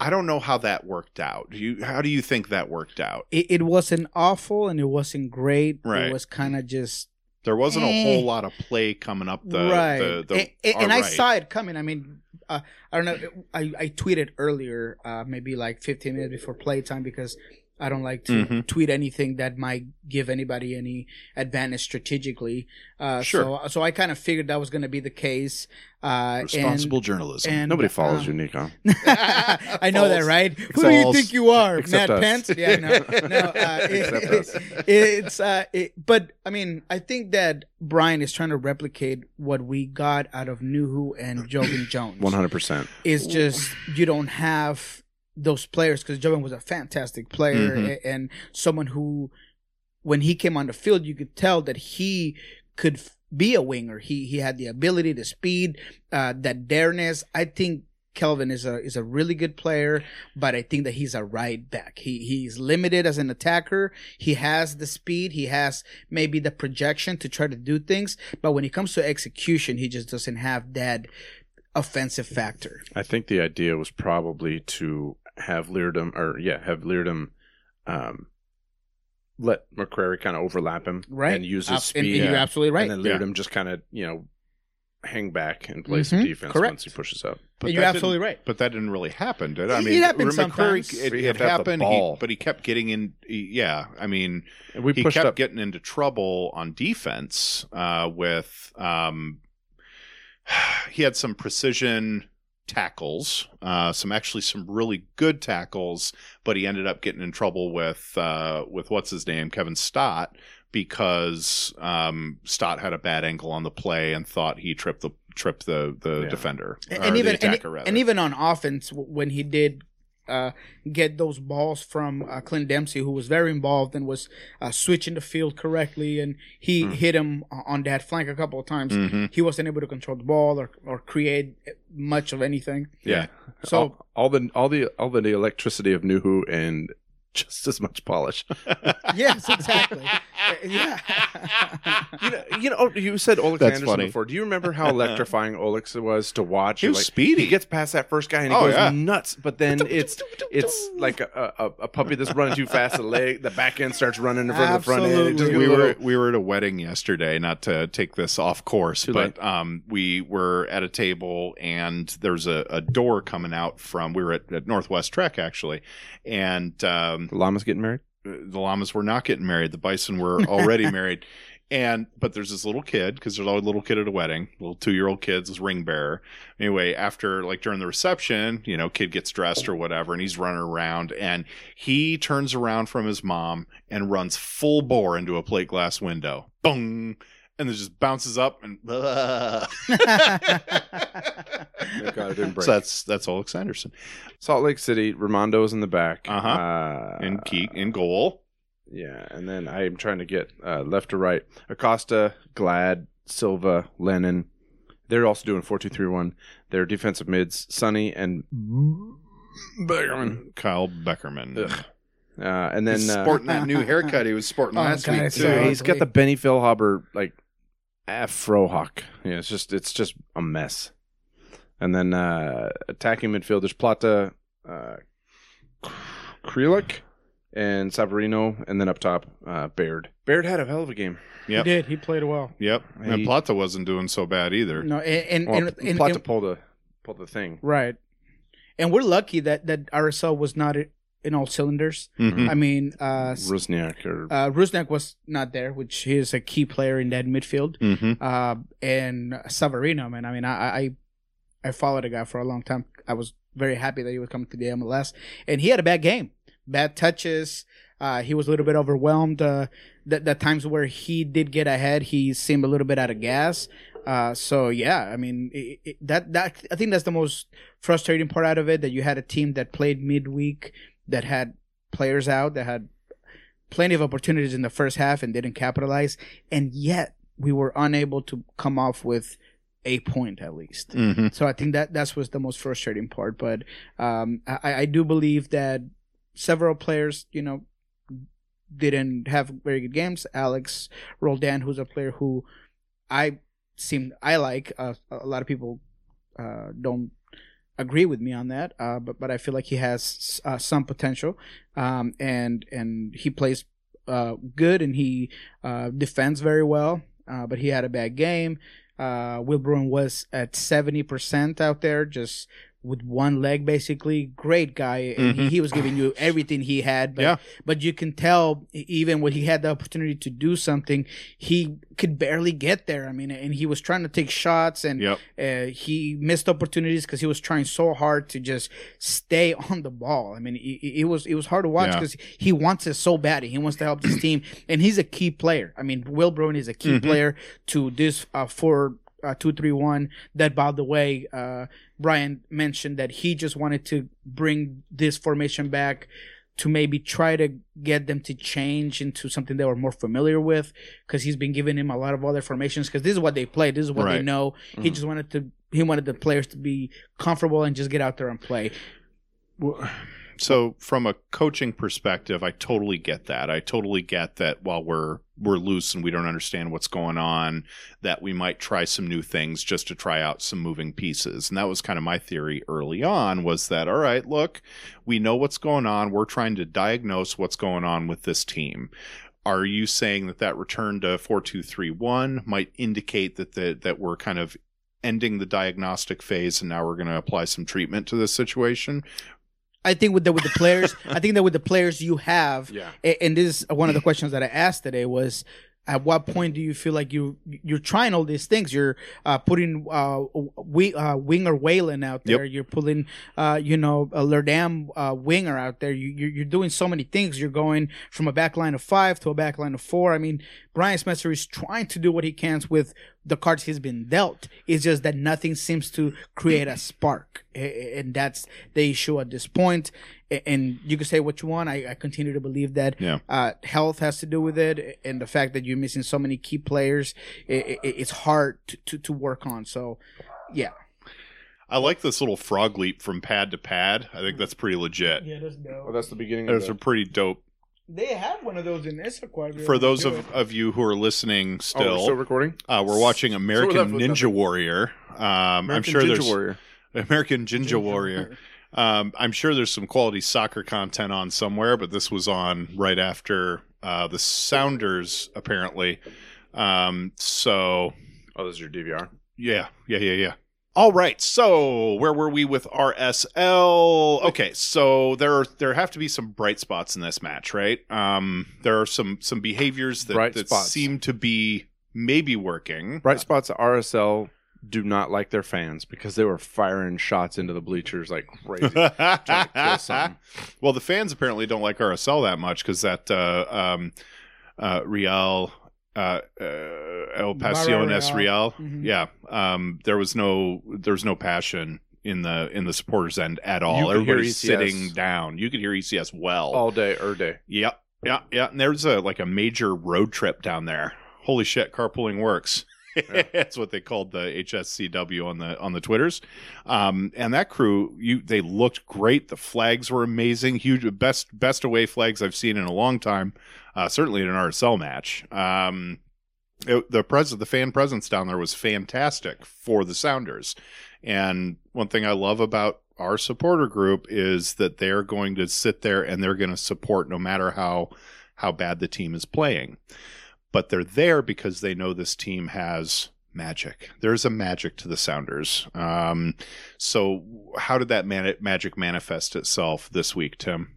I don't know how that worked out. Do you, how do you think that worked out? it, it wasn't awful and it wasn't great. Right. It was kind of just There wasn't Eh. a whole lot of play coming up the right. the, the and and- I right. saw it coming. I mean, uh, I don't know. I, I tweeted earlier, uh, maybe like 15 minutes before playtime because I don't like to Mhm. tweet anything that might give anybody any advantage strategically. Uh, Sure. So, so I kind of figured that was going to be the case. Uh, responsible journalism. and Nobody follows uh, you, Nico. I know that, False. right? Who do you think you are, Except Matt us. Pence? Yeah, no, no. Uh, it- Except us. it's uh, it, but I mean, I think that Brian is trying to replicate what we got out of Nouhou and Joevin Jones. One hundred percent. It's just you don't have those players because Joevin was a fantastic player Mhm. a- and someone who, when he came on the field, you could tell that he could f- be a winger. He he had the ability, the speed, uh, that dareness. I think Kelvin is a is a really good player, but I think that he's a right back. He he's limited as an attacker. He has the speed. He has maybe the projection to try to do things, but when it comes to execution, he just doesn't have that offensive factor. I think the idea was probably to have Leerdam, or yeah, have Leerdam, um, let McCrary kind of overlap him, Right. and use his Ab- speed, and you're absolutely right. and then Yeah. Leerdam just kind of you know hang back and play some Mhm. defense Correct. once he pushes up. But you're absolutely right. But that didn't really happen, did it? I It mean, happened McCrary, sometimes. it, it have to have the happened, he- but he kept getting in. he- yeah, I mean, And we he kept up. getting into trouble on defense uh, with. Um, he had some precision tackles, uh, some actually some really good tackles, but he ended up getting in trouble with uh, with what's his name, Kevin Stott, because um, Stott had a bad ankle on the play and thought he tripped the tripped the the Yeah. defender and, or and the even and, attacker, rather. and even on offense when he did uh, get those balls from uh, Clint Dempsey, who was very involved and was uh, switching the field correctly, and he Mm. hit him on that flank a couple of times. Mhm. He wasn't able to control the ball or, or create much of anything. yeah. So all, all the all the all the electricity of Nouhou and just as much polish. yes, exactly. yeah. you know, you know. oh, You said Oalex That's Anderson funny. before. Do you remember how electrifying Oalex was to watch? He was Like, speedy. He gets past that first guy and he Oh, goes yeah. nuts. But then it's it's like a, a, a puppy that's running too fast. The leg, the back end starts running in front of the front end. It just Absolutely. gets we a were we were at a wedding yesterday not to take this off course Too but um we were at a table and there's a, a door coming out from we were at, at northwest trek actually and um Um, the llama's getting married. Uh, the llamas were not getting married. The bison were already married. And but there's this little kid because there's always a little kid at a wedding little two-year-old kid's this ring bearer. Anyway after like during the reception you know kid gets dressed or whatever and he's running around and he turns around from his mom and runs full bore into a plate glass window. Boom and then just bounces up and Thank God it didn't break. so that's that's Oalex Anderson Salt Lake City. Rimando's in the back. Uh-huh. Uh, in key in goal Yeah, and then I am trying to get uh, left to right. Acosta, Glad, Silva, Lennon. They're also doing four two three one. Their defensive mids, Sunny and Beckerman. Kyle Beckerman Ugh. Uh, and then He's uh, sporting that new haircut he was sporting Oh, last God, week it's too. so he's got the Benny Feilhaber like afro hawk. Yeah, it's just it's just a mess. And then uh attacking midfielders Plata, uh Kreilach, and Savarino, and then up top, uh, Baird. Baird had a hell of a game. Yep. He did. He played well. Yep. And He- Plata wasn't doing so bad either. No, and and, Well, and, and- Plata and- pulled the pulled the thing. right. And we're lucky that that RSL was not in all cylinders. Mhm. I mean, uh, Rusniak or uh, Rusnak was not there, which he is a key player in that midfield. Mhm. Uh, and Savarino, man. I mean, I, I I followed the guy for a long time. I was very happy that he was coming to the MLS, and he had a bad game, bad touches. Uh, he was a little bit overwhelmed. Uh, the, the times where he did get ahead, he seemed a little bit out of gas. Uh, so yeah, I mean it, it, that that I think that's the most frustrating part out of it. That you had a team that played midweek, that had players out, that had plenty of opportunities in the first half and didn't capitalize, and yet we were unable to come off with a point at least. Mhm. So I think that that's was the most frustrating part. But um, I, I do believe that several players, you know, didn't have very good games. Alex Roldan, who's a player who I seem I like. Uh, a lot of people uh, don't agree with me on that, uh, but but I feel like he has uh, some potential, um, and and he plays uh, good and he uh, defends very well. Uh, but he had a bad game. Uh, Will Bruin was at seventy percent out there, just with one leg basically. Great guy, and he, Mhm. he was giving you everything he had. But, Yeah. but you can tell even when he had the opportunity to do something, he could barely get there. I mean, and he was trying to take shots, and Yep. uh, he missed opportunities because he was trying so hard to just stay on the ball. I mean, it, it was it was hard to watch Yeah. because he wants it so bad. He wants to help his team, and he's a key player. I mean, Will Bruin is a key Mhm. player to this uh, uh, two three one. That, by the way, uh, Brian mentioned that he just wanted to bring this formation back to maybe try to get them to change into something they were more familiar with because he's been giving him a lot of other formations because this is what they play this is what they Right. know he just wanted to he wanted the players to be comfortable and just get out there and play So from a coaching perspective, I totally get that. I totally get that while we're we're loose and we don't understand what's going on, that we might try some new things just to try out some moving pieces. And that was kind of my theory early on was that all right, look, we know what's going on. We're trying to diagnose what's going on with this team. Are you saying that that return to 4231 might indicate that the, that we're kind of ending the diagnostic phase and now we're going to apply some treatment to this situation? I think with the with the players, I think that with the players you have, Yeah. and this is one of the questions that I asked today was, at what point do you feel like you you're trying all these things? You're uh, putting uh, we uh, winger Whalen out there. You're pulling uh, you know a Leerdam uh, winger out there. You you're, you're doing so many things. You're going from a back line of five to a back line of four. I mean, Brian Schmetzer is trying to do what he can with the cards he's been dealt. It's just that nothing seems to create a spark, A- a- and that's the issue at this point. And you can say what you want. I, I continue to believe that Yeah. uh, health has to do with it, and the fact that you're missing so many key players, i i it's hard to, to, to work on. So, yeah. I like this little frog leap from pad to pad. I think that's pretty legit. Yeah, that's dope. Oh, that's the beginning. Those of are pretty dope. They have one of those in Issaquah. For those of, of you who are listening the, oh, we're still, still recording. uh, we're watching American left with Ninja nothing. Warrior. Um, I'm sure Ninja there's Warrior. American Ginger Warrior. Um, I'm sure there's some quality soccer content on somewhere, but this was on right after uh, the Sounders, apparently. Um, so Oh, this is your DVR. yeah, yeah, yeah, yeah. All right. So where were we with RSL? Okay, so there are there have to be some bright spots in this match, right? Um, there are some some behaviors that, Bright that spots. seem to be maybe working. Bright spots at RSL do not like their fans because they were firing shots into the bleachers like crazy. trying to kill something. well, the fans apparently don't like RSL that much because that uh, um, uh, Real uh, uh, El Pasiones Real, Mhm. yeah, um, there was no there was no passion in the in the supporters end at all. You could hear Everybody's ECS. sitting down. You could hear ECS well. all day or day. Yep, yeah, yeah. And there's a like a major road trip down there. Holy shit, carpooling works. That's what they called the HSCW on the on the twitters, um, and that crew. You they looked great. The flags were amazing. Huge, best best away flags I've seen in a long time. Uh, certainly in an RSL match. Um, it- the pres the fan presence down there was fantastic for the Sounders. And one thing I love about our supporter group is that they're going to sit there and they're going to support no matter how how bad the team is playing. But they're there because they know this team has magic. There's a magic to the Sounders. Um, so how did that man- magic manifest itself this week, Tim?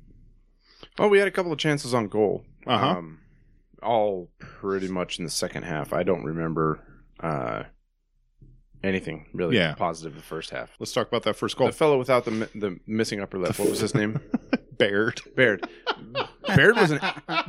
Well, we had a couple of chances on goal. Uh-huh. Um, all pretty much in the second half. I don't remember uh, anything really Yeah. positive the first half. Let's talk about that first goal. The fellow without the the missing upper lip. What was his name? Baird. Baird. Baird was an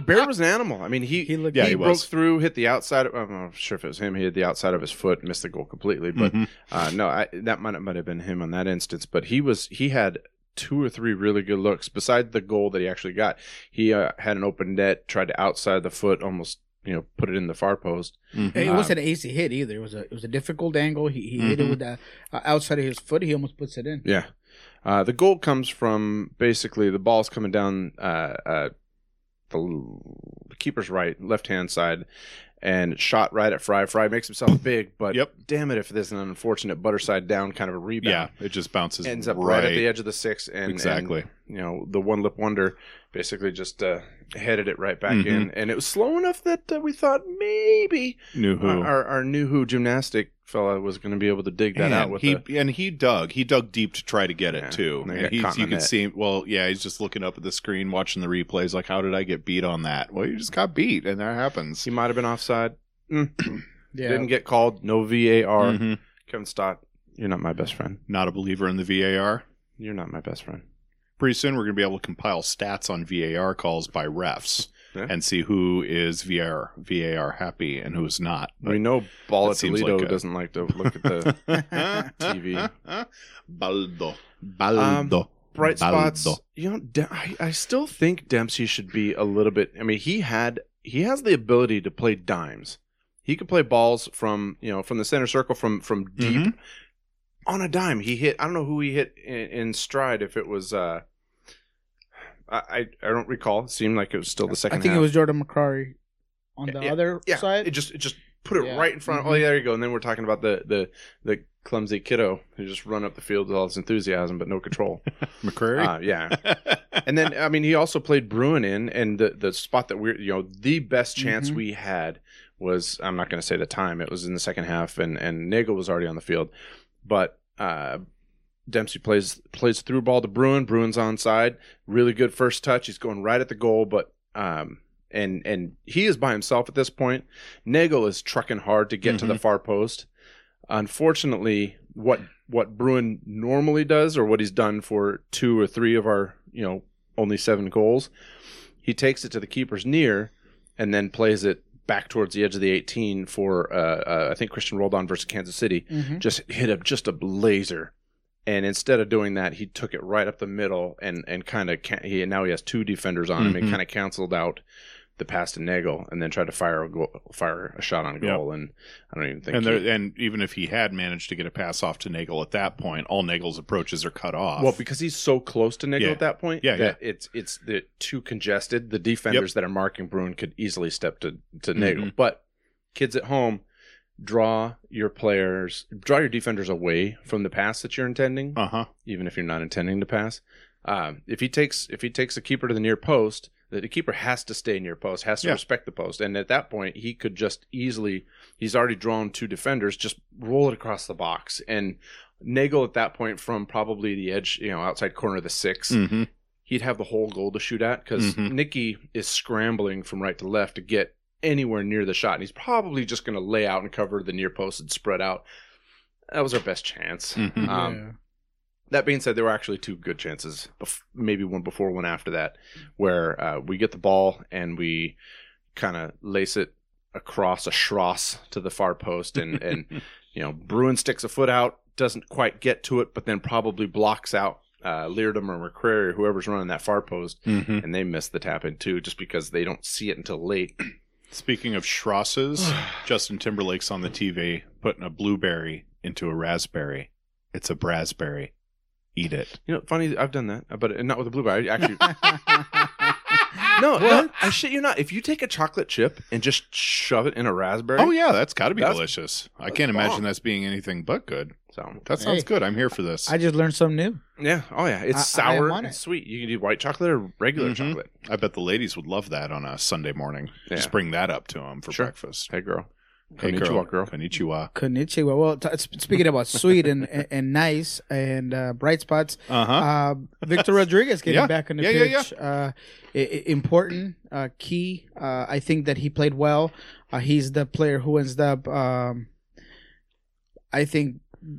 Baird was an animal. I mean, he He he, looked- Yeah, he broke through, hit the outside. Of, I'm not sure if it was him. He hit the outside of his foot, missed the goal completely. But Mhm. uh, no, I, that might might have been him on that instance. But he was he had two or three really good looks. Besides the goal that he actually got, he uh, had an open net, tried to outside the foot, almost you know put it in the far post. Mhm. It Um, wasn't an easy hit either. It was a it was a difficult angle. He, he hit it Mhm. with the uh, outside of his foot. He almost puts it in. Yeah. Uh, the goal comes from basically the ball's coming down uh, uh, the keeper's right, left hand side, and shot right at Frei. Frei makes himself big, but Yep. damn it if there's an unfortunate butter side down kind of a rebound. Yeah, it just bounces Ends up right, right, at the edge of the six, and Exactly. and, you know the one lip wonder basically just uh, headed it right back Mhm. in, and it was slow enough that uh, we thought maybe Nouhou. our, our, our Nouhou gymnastic fella was going to be able to dig that and out with he the, and he dug. He dug deep to try to get Yeah, it too. and they And got he's, you the can net. see. Well, yeah, he's just looking up at the screen, watching the replays. Like, how did I get beat on that? Well, you just got beat, and that happens. he might have been offside. Mm. Yeah. Didn't get called. No VAR. Mhm. Kevin Stott, you're not my best friend. Not a believer in the VAR. You're not my best friend. Pretty soon, we're going to be able to compile stats on VAR calls by refs Yeah. and see who is VAR VAR happy and who's not. we know Ball that at seems Toledo like a- doesn't like to look at the TV. Baldo. Baldo. bright spots. You know, De- I, I still think Dempsey should be a little bit. I mean, he had he has the ability to play dimes. He could play balls from you know from the center circle from from deep Mhm. On a dime. He hit. I don't know who he hit in, in stride. If it was. uh I, I I don't recall. It seemed like it was still the second. I think half. it was Jordan McCarty on the Yeah, other yeah, side. It just it just put it Yeah. right in front. Of, oh, Mhm. yeah, there you go. And then we're talking about the the the clumsy kiddo who just run up the field with all his enthusiasm but no control. McCarty. uh, yeah. And then I mean he also played Bruin in, and the the spot that we're you know the best chance Mhm. we had was I'm not going to say the time. It was in the second half, and and Neagle was already on the field, but. uh Dempsey plays plays through ball to Bruin. Bruin's onside. Really good first touch. He's going right at the goal, but um and and he is by himself at this point. Neagle is trucking hard to get to the Mhm. far post. Unfortunately, what what Bruin normally does, or what he's done for two or three of our you know only seven goals, he takes it to the keeper's near, and then plays it back towards the edge of the 18 for uh, uh, I think Cristian Roldan versus Kansas City Mhm. just hit up just a laser. And instead of doing that, he took it right up the middle and and kind of he now he has two defenders on him Mhm. and kind of canceled out the pass to Neagle and then tried to fire a goal, fire a shot on goal and I don't even think and he- and even if he had managed to get a pass off to Neagle at that point, all Neagle's approaches are cut off. well because he's so close to Neagle Yeah. at that point Yeah, that it's it's the too congested the defenders that are marking Bruin could easily step to to Neagle Mhm. but kids at home draw your players draw your defenders away from the pass that you're intending uh huh. even if you're not intending to pass. Um, if he takes if he takes a keeper to the near post, the, the keeper has to stay near post, has to Yeah. respect the post, and at that point he could just easily he's already drawn two defenders, just roll it across the box and Neagle at that point from probably the edge, you know, outside corner of the 6 hmm he'd have the whole goal to shoot at because Mhm. Nicky is scrambling from right to left to get anywhere near the shot, and he's probably just going to lay out and cover the near post and spread out. That was our best chance. Mhm. Um, Yeah. That being said, there were actually two good chances, maybe one before, one after that, where uh, we get the ball and we kind of lace it across a schross to the far post, and and you know Bruin sticks a foot out, doesn't quite get to it, but then probably blocks out uh, Leerdam or McCarty or whoever's running that far post, hmm and they miss the tap in too, just because they don't see it until late. Speaking of Schrosses, Justin Timberlake's on the TV putting a blueberry into a raspberry. It's a brasberry. Eat it. You know, funny, I've done that, but not with a blueberry. I actually, No, no, I shit you not. If you take a chocolate chip and just shove it in a raspberry, Oh yeah, that's got to be That's- delicious. I that's can't imagine bomb. that's being anything but good. so That sounds Hey. good. I'm here for this. I just learned something new. yeah, oh yeah, it's I- I sour on and it. sweet. You can do white chocolate or regular Mhm. chocolate. I bet the ladies would love that on a Sunday morning. Yeah. Just bring that up to them for Sure. breakfast. Hey girl, Hey, Konnichiwa, girl. Konnichiwa. Konnichiwa. Well, t- speaking about sweet and, and, and nice and uh, bright spots, Uh-huh. uh, Victor Rodriguez getting Yeah. back on the Yeah, yeah, pitch. Uh, i- i- important, uh, key. Uh, I think that he played well. Uh, he's the player who ends up, um, I think,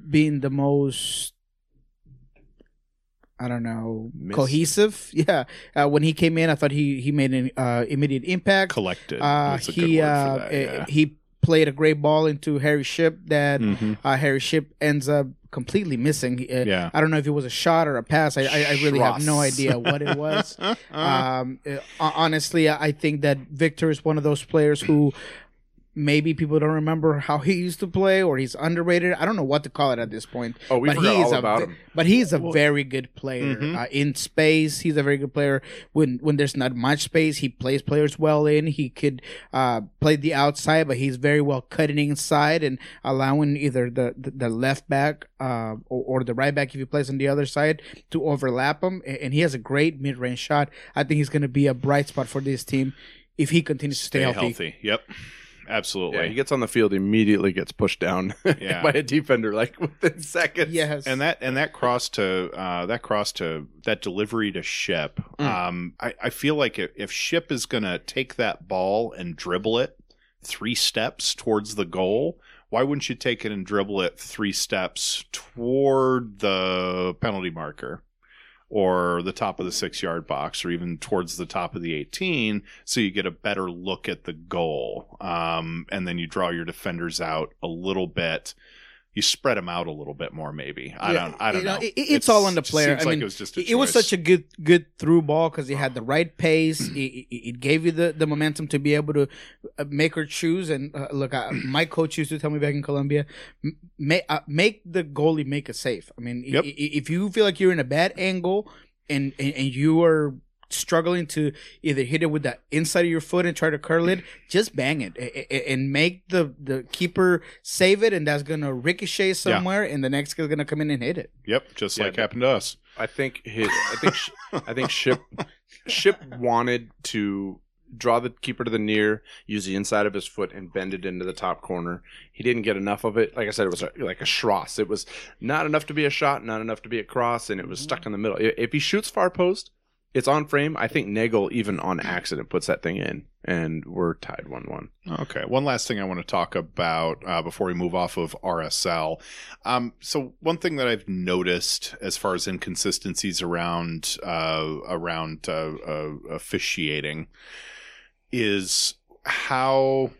being the most. I don't know, Miss- cohesive. Yeah, uh, when he came in, I thought he he made an uh, immediate impact. Collected. Uh, That's a good he word for that. Yeah. he played a great ball into Harry Shipp that Mhm. uh, Harry Shipp ends up completely missing. Uh, Yeah. I don't know if it was a shot or a pass. I, I, I really have no idea what it was. Um, uh, honestly, I think that Victor is one of those players who maybe people don't remember how he used to play or he's underrated. I don't know what to call it at this point. Oh, we but forgot he is all a about ve- him. But he's a very good player Mhm. uh, in space. He's a very good player when when there's not much space. He plays players well in. He could uh, play the outside, but he's very well cutting inside and allowing either the the, the left back uh, or, or the right back if he plays on the other side to overlap him. A- And he has a great mid range shot. I think he's going to be a bright spot for this team if he continues to stay, Stay healthy. healthy. Yep. Absolutely. Yeah, he gets on the field, immediately gets pushed down Yeah. by a defender like within seconds. Yes, and that and that cross to uh, that cross to that delivery to Shipp. Mm. Um, I, I feel like if, if Shipp is gonna take that ball and dribble it three steps towards the goal, why wouldn't you take it and dribble it three steps toward the penalty marker? Or the top of the six yard box, or even towards the top of the 18, so you get a better look at the goal. Um, and then you draw your defenders out a little bit you spread them out a little bit more, maybe. I Yeah, don't. I don't you know. know, it- it's all on the player. I like mean, it was just. It was such a good good through ball because he had the right pace. it, it, gave you the, the momentum to be able to uh, make or choose. And uh, look, uh, my coach used to tell me back in Colombia, make uh, make the goalie make a save. I mean, Yep. if you feel like you're in a bad angle and and, and you are struggling to either hit it with the inside of your foot and try to curl it, just bang it a- a- and make the the keeper save it, and that's gonna ricochet somewhere, and the next guy's gonna come in and hit it. Yep, just Yeah, like but- happened to us. I think his, I think I think Shipp Shipp wanted to draw the keeper to the near, use the inside of his foot, and bend it into the top corner. He didn't get enough of it. Like I said, it was like a schross. It was not enough to be a shot, not enough to be a cross, and it was stuck mm. in the middle. If he shoots far post, it's on frame. I think Neagle even on accident puts that thing in, and we're tied one one. Okay. One last thing I want to talk about uh, before we move off of RSL. Um, so one thing that I've noticed as far as inconsistencies around uh, around uh, uh, officiating is how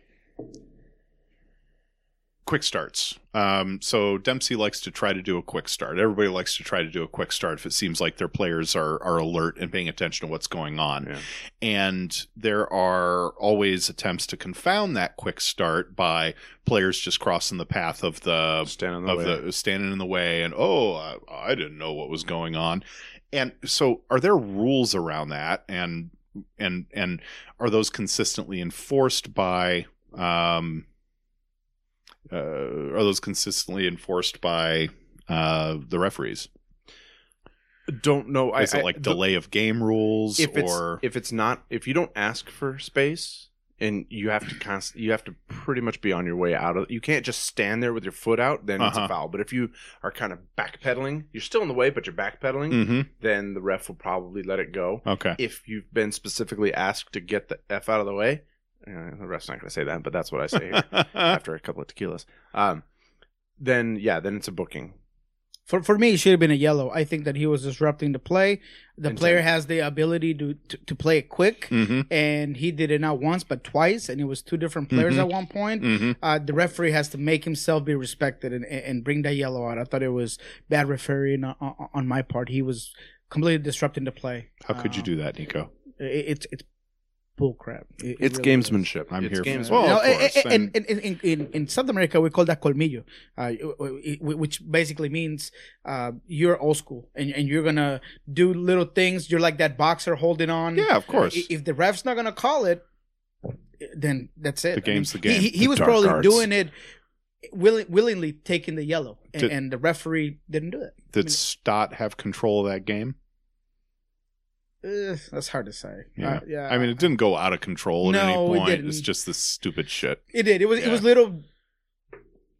quick starts. Um, so Dempsey likes to try to do a quick start. Everybody likes to try to do a quick start if it seems like their players are are alert and paying attention to what's going on. Yeah. And there are always attempts to confound that quick start by players just crossing the path of the Stand in the of way. the standing in the way and oh I, I didn't know what was going on. And so are there rules around that and and and are those consistently enforced by um uh, are those consistently enforced by uh, the referees? Don't know. I- Is it I- like the- delay of game rules, if it's or if it's not if you don't ask for space and you have to const- you have to pretty much be on your way out of you can't just stand there with your foot out then it's Uh-huh. a foul but if you are kind of backpedaling you're still in the way but you're backpedaling hmm then the ref will probably let it go okay, if you've been specifically asked to get the f out of the way uh, the ref's not going to say that but that's what i say here after a couple of tequilas um then yeah then it's a booking For for me, it should have been a yellow. I think that he was disrupting the play. The Intent. player has the ability to, to, to play it quick, hmm and he did it not once but twice, and it was two different players Mhm. at one point. hmm Uh, the referee has to make himself be respected and, and bring that yellow out. I thought it was bad refereeing on, on, on my part. He was completely disrupting the play. How could you Um, do that, Niko? it- It's it's bullcrap. It- it It's really is. gamesmanship. I'm It's here for it. Well, No, of and- and- and- and- in, in, in, in South America, we call that colmillo, uh, it- it- which basically means uh, you're old school and, and you're gonna do little things. You're like that boxer holding on. Yeah, of course. I- If the ref's not gonna call it, then that's it. The game's I mean, the game. He, he The was probably arts. doing it willing, willingly, taking the yellow, and, Did- and the referee didn't do it. Did Stott have control of that game? Uh, that's hard to say. Yeah. Uh, yeah. I mean, it didn't go out of control at No, any it point. didn't. It's just this stupid shit. It did. It was. It was little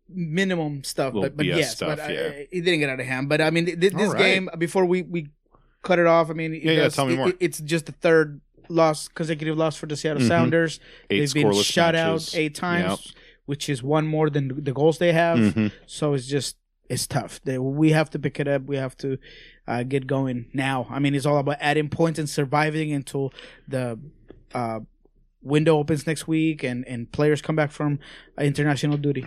minimum stuff, Little but but BS yes, stuff, but yeah. it didn't get out of hand. But I mean, th- th- this right. game before we we cut it off. I mean, it Yeah, yeah, tell me it- more. it- it's just the third loss, consecutive loss for the Seattle Mhm. Sounders. Eight They've been shut matches. out eight times, Yep. which is one more than the goals they have. Mhm. So it's just it's tough. They, we have to pick it up. We have to uh, get going now. I mean, it's all about adding points and surviving until the uh, window opens next week and and players come back from international duty.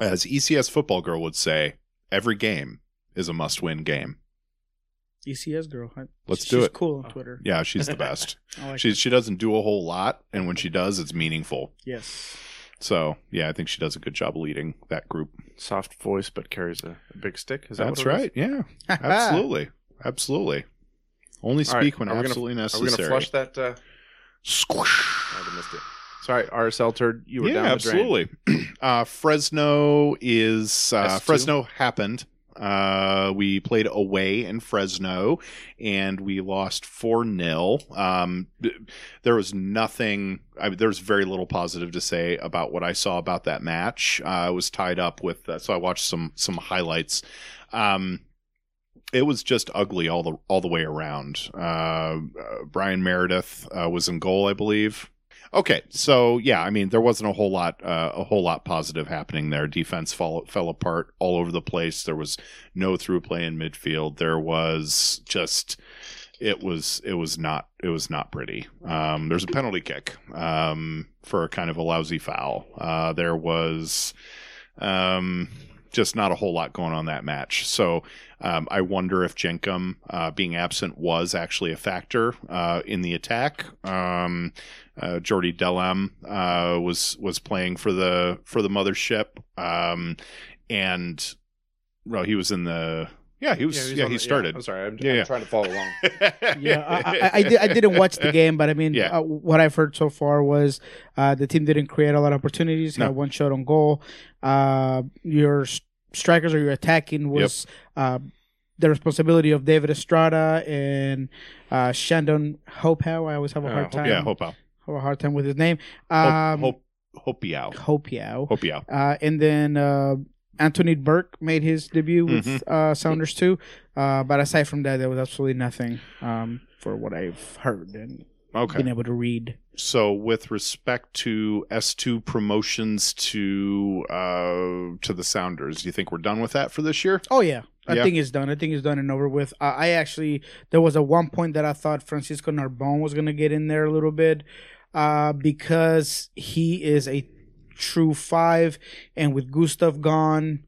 As ECS football girl would say, every game is a must-win game. ECS girl. Let's she's do it. Cool on Twitter. Yeah, she's the best. Like she it. she doesn't do a whole lot, and when she does, it's meaningful. Yes. So yeah, I think she does a good job leading that group. Soft voice, but carries a, a big stick. Is that That's what it is? right. Yeah, absolutely, absolutely. Only All right, speak when are we gonna- absolutely Are we gonna flush that? Uh, Squish. I missed it. Sorry, RSL turd. You were yeah, down the absolutely. uh, Fresno is uh, Fresno happened. Uh, we played away in Fresno and we lost 4 0. Um, there was nothing, I there was very little positive to say about what I saw about that match. Uh, I was tied up with, uh, so I watched some, some highlights. Um, it was just ugly all the all the way around. Uh, uh, Bryan Meredith uh, was in goal, I believe. Okay, so yeah, I mean there wasn't a whole lot uh, a whole lot positive happening there. Defense fall, fell apart all over the place. There was no through play in midfield. There was just it was it was not it was not pretty. Um, there's a penalty kick um, for kind of a lousy foul. Uh, there was um, just not a whole lot going on that match. So um, I wonder if Chenkam uh, being absent was actually a factor uh, in the attack. Um, uh, Jordy Delem uh, was was playing for the for the mothership, um, and well, he was in the yeah he was yeah, on he the- started. I'm sorry. I'm, Yeah, I'm yeah. trying to follow along. Yeah, I, I, I, did, I didn't watch the game, but I mean, Yeah. uh, what I've heard so far was uh, the team didn't create a lot of opportunities. No. Had one shot on goal. Uh, your strikers or your attacking was uh, the responsibility of David Estrada and uh, Shandon Hopeau. I always have a Uh, hard Hope- time. yeah, Hope have a hard time with his name. Um, Hope Hope Hopeow. Hopehow. Hopeow. Uh, and then uh, Anthony Burke made his debut with Mm-hmm. uh, Sounders too. Uh, but aside from that, there was absolutely nothing um, for what I've heard and Okay. been able to read. So, with respect to S two promotions to uh, to the Sounders, do you think we're done with that for this year? Oh yeah, I Yeah. think it's done. I think it's done and over with. Uh, I actually there was a one point that I thought Francisco Narbón was gonna get in there a little bit uh, because he is a true five, and with Gustav gone,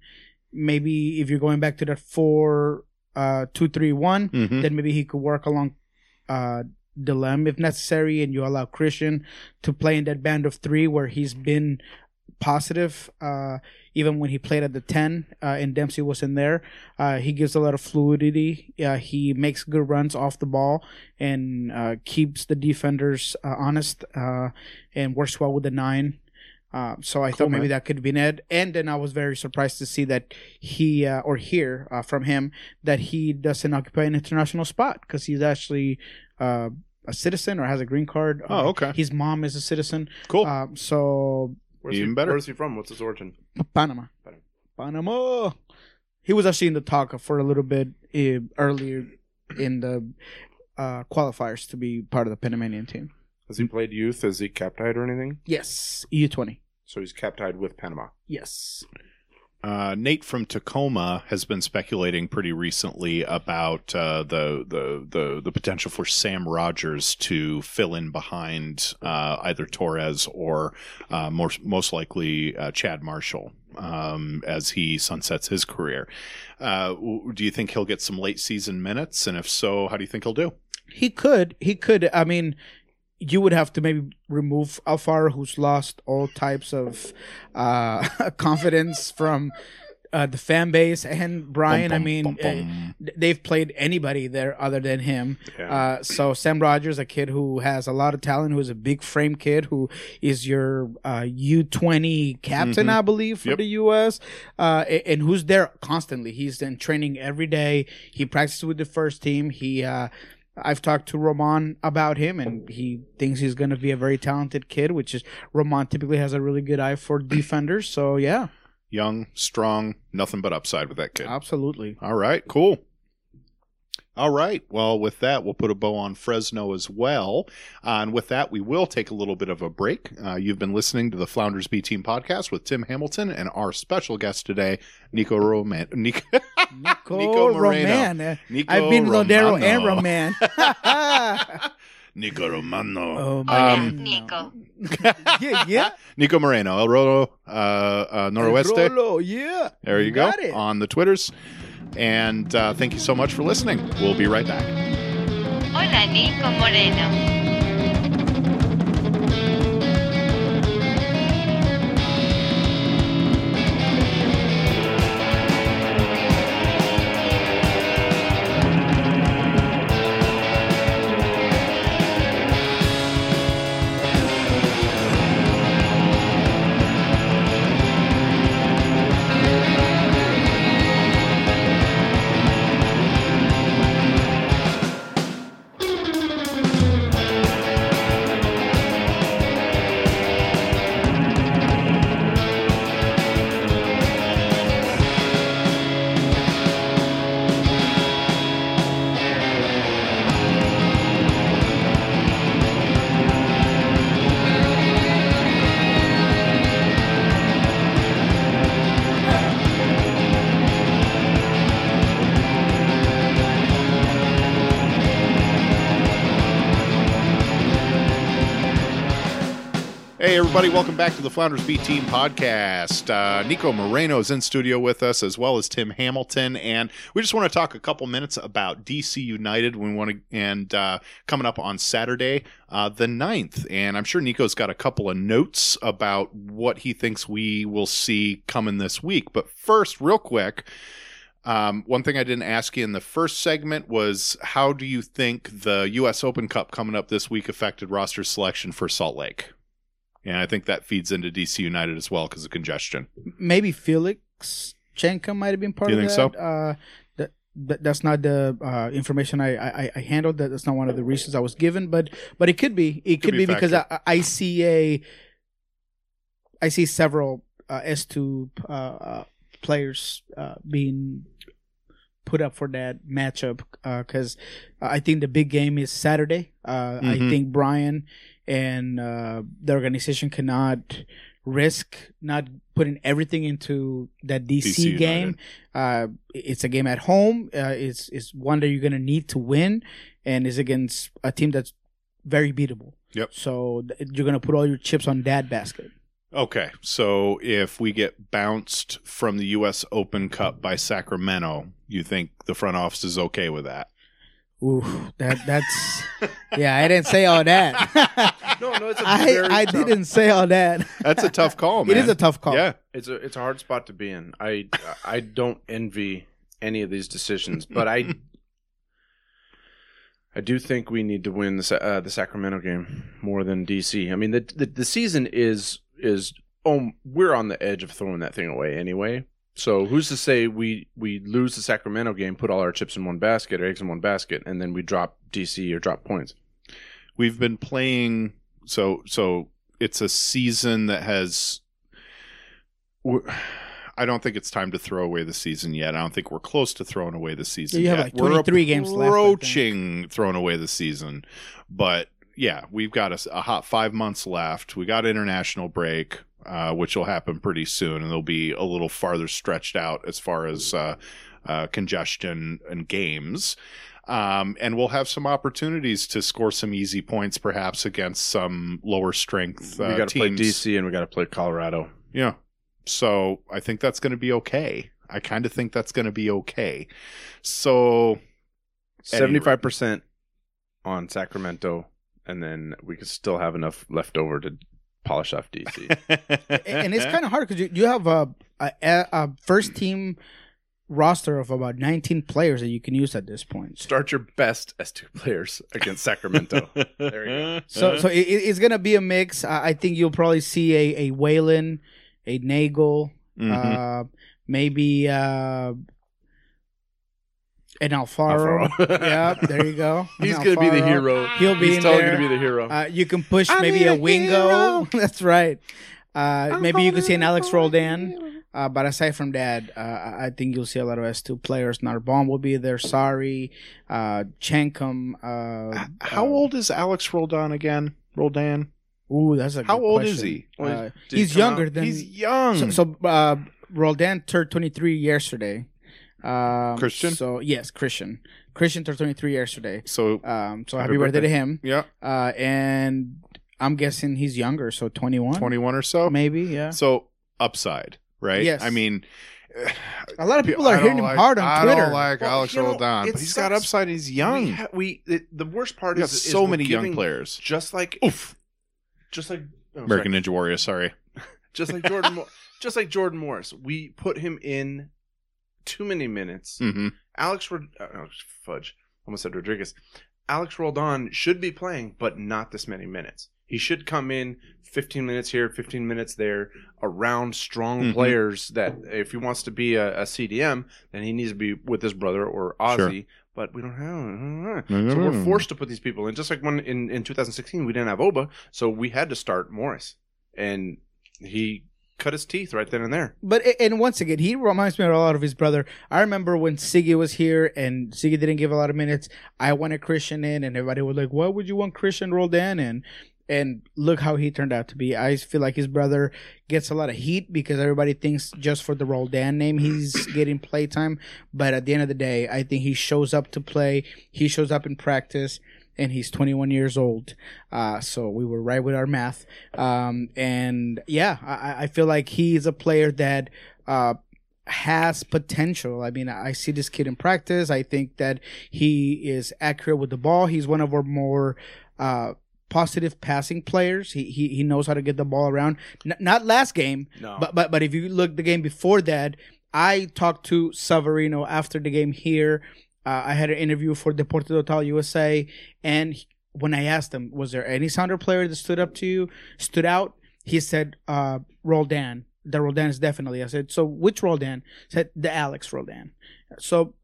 maybe if you're going back to that four uh, two three one, Mhm. then maybe he could work along uh Delem if necessary and you allow Cristian to play in that band of three where he's been positive uh even when he played at the 10 uh, and Dempsey was in there uh he gives a lot of fluidity uh, he makes good runs off the ball and uh keeps the defenders uh, honest uh and works well with the nine uh, so I Cool, thought maybe man. that could be Ned, and then I was very surprised to see that he uh, or hear uh, from him that he doesn't occupy an international spot because he's actually uh, a citizen or has a green card. Oh, okay. His mom is a citizen. Cool. Um, so Where's Even he, better. Where's he from? What's his origin? Panama. Panama. Panama. He was actually in the talk for a little bit uh, earlier in the uh, qualifiers to be part of the Panamanian team. Has he played youth? Is he captied or anything? Yes, U twenty. So he's captied with Panama. Yes. Uh, Nate from Tacoma has been speculating pretty recently about uh, the, the the the potential for Sam Rogers to fill in behind uh, either Torres or uh, more, most likely uh, Chad Marshall um, as he sunsets his career. Uh, do you think he'll get some late season minutes? And if so, how do you think he'll do? He could. He could. I mean, you would have to maybe remove Alfaro, who's lost all types of uh, confidence from uh, the fan base, and Brian. I Bum, bum, mean, bum, uh, they've played anybody there other than him. Yeah. Uh, so Sam Rogers, a kid who has a lot of talent, who's a big frame kid, who is your uh, U twenty captain, Mhm. I believe, for Yep. the U.S. Uh, and who's there constantly. He's in training every day. He practices with the first team. He. I've talked to Roman about him, and um, he thinks he's going to be a very talented kid. Which is Roman typically has a really good eye for defenders. So yeah, Young, strong, nothing but upside with that kid. absolutely. All right, cool. All right. Well, with that, we'll put a bow on Fresno as well. Uh, and with that, we will take a little bit of a break. Uh, you've been listening to the Flounders B Team podcast with Tim Hamilton and our special guest today, Niko Roman. Niko, Niko, Niko Roman. Uh, Niko I've been Rodero and Roman. Niko Romano. oh my Um, Niko. yeah, yeah. Niko Moreno, El Rolo uh, uh, Noroeste. Rolo, yeah. There you go got it. on the Twitters. And uh, thank you so much for listening. We'll be right back. Hola, Niko Moreno. Everybody, welcome back to the Flounders B Team podcast. Uh, Niko Moreno is in studio with us, as well as Tim Hamilton. And we just want to talk a couple minutes about DC United. We want to, and uh, coming up on Saturday, uh, the 9th. And I'm sure Niko's got a couple of notes about what he thinks we will see coming this week. But first, real quick, um, one thing I didn't ask you in the first segment was how do you think the U.S. Open Cup coming up this week affected roster selection for Salt Lake? And I think that feeds into DC United as well because of congestion. Maybe Felix Chenkam might have been part You of think that. so? Uh, that, that that's not the uh, information I, I I handled. That that's not one of the reasons I was given. But but it could be. It could, be be, because I. I see a. I see several uh, S two uh, uh, players uh, being put up for that matchup because I think the big game is Saturday. Uh, I Mhm. think Brian and uh, the organization cannot risk not putting everything into that DC, DC game. Uh, it's a game at home. Uh, it's it's one that you're gonna need to win, and it's against a team that's very beatable. Yep. So th- you're gonna put all your chips on that basket. Okay, so if we get bounced from the U.S. Open Cup by Sacramento, you think the front office is okay with that? Ooh, that that's yeah. I didn't say all that. No, no, it's a I very I tough- didn't say all that. That's a tough call, man. It is a tough call. Yeah, It's a it's a hard spot to be in. I I don't envy any of these decisions, but I I do think we need to win the uh, the Sacramento game more than DC. I mean the, the the season is is oh we're on the edge of throwing that thing away anyway. So who's to say we we lose the Sacramento game, put all our chips in one basket or eggs in one basket, and then we drop DC or drop points? we've been playing. So so it's a season that has. I don't think it's time to throw away the season yet. I don't think we're close to throwing away the season. Yeah, you have yet. like we're 23 games left, I think. approaching throwing away the season, but yeah, we've got a hot five months left. We got international break, uh, which will happen pretty soon, and they'll be a little farther stretched out as far as uh, uh, congestion and games. Um, and we'll have some opportunities to score some easy points, perhaps against some lower strength uh, we got to play. DC and we got to play Colorado. Yeah. So I think that's going to be okay. I kind of think that's going to be okay. So Seventy five percent on Sacramento and then we could still have enough left over to polish off DC. and it's kind of hard because you, you have a, a a first team roster of about 19 players that you can use at this point. Start your best as two players against Sacramento. there you go. So so it, it- it's gonna be a mix. I, I think you'll probably see a a Whalen, a Neagle, Mhm. uh, maybe uh, an Alfaro. Alfaro. yeah, there you go. He's gonna be the hero. He'll be He's totally gonna be the hero. Uh, you can push I maybe a Wingo. That's right. Uh, maybe you could see an Alex Roldan. Uh, but aside from that, uh, I think you'll see a lot of S2 players. Narbón will be there. Sorry. Uh, Chenkam. Uh, How uh, old is Alex Roldan again? Roldan? Ooh, that's a How old question. is he? Well, he's younger out? than. He's young. So, so uh, Roldan turned 23 yesterday. Um, Cristian? So, yes, Cristian. Cristian turned 23 yesterday. So, Um, so Happy happy, birthday. birthday. to him. yeah, Uh, and I'm guessing he's younger, so 21. 21 or so. Maybe, yeah. So, upside, right? Yes. I mean, A lot of people are hitting don't him hard on I Twitter. don't like Well, Alex you know, Roldan, but he's got sucks. upside. He's young. We, ha- we it, the worst part We is, got is so we're many young giving- players. Just like Oof. just like oh, American sorry. Ninja Warrior. Sorry. just like Jordan, Mo- just like Jordan Morris. We put him in too many minutes. hmm Alex, Rod- uh, oh, fudge, almost said Rodriguez. Alex Roldan should be playing, but not this many minutes. He should come in 15 minutes here, 15 minutes there, around strong Mhm. players. That if he wants to be a, a CDM, then he needs to be with his brother or Ozzy. But we don't have, so we're forced to put these people in. Just like when in in 2016 we didn't have Oba, so we had to start Morris, and he cut his teeth right then and there. But and once again, he reminds me a lot of his brother. I remember when Sigi was here and Sigi didn't give a lot of minutes. I wanted Cristian in, and everybody was like, "Why would you want Cristian Roldan in?" And look how he turned out to be. I feel like his brother gets a lot of heat because everybody thinks just for the Roldan name he's getting playtime. But at the end of the day, I think he shows up to play. He shows up in practice. And he's 21 years old, uh, so we were right with our math. Um, and yeah, I, I feel like he's a player that uh, has potential. I mean, I see this kid in practice. I think that he is accurate with the ball. He's one of our more uh, positive passing players. He, he he knows how to get the ball around. N- not last game, No, but but but if you look the game before that, I talked to Savarino after the game here. Uh, I had an interview for Deporte Total USA, and he- when I asked him, was there any Sounder player that stood up to you, stood out? He said, uh, Roldan. The Roldan is definitely. I said, so which Roldan? He said the Alex Roldan. So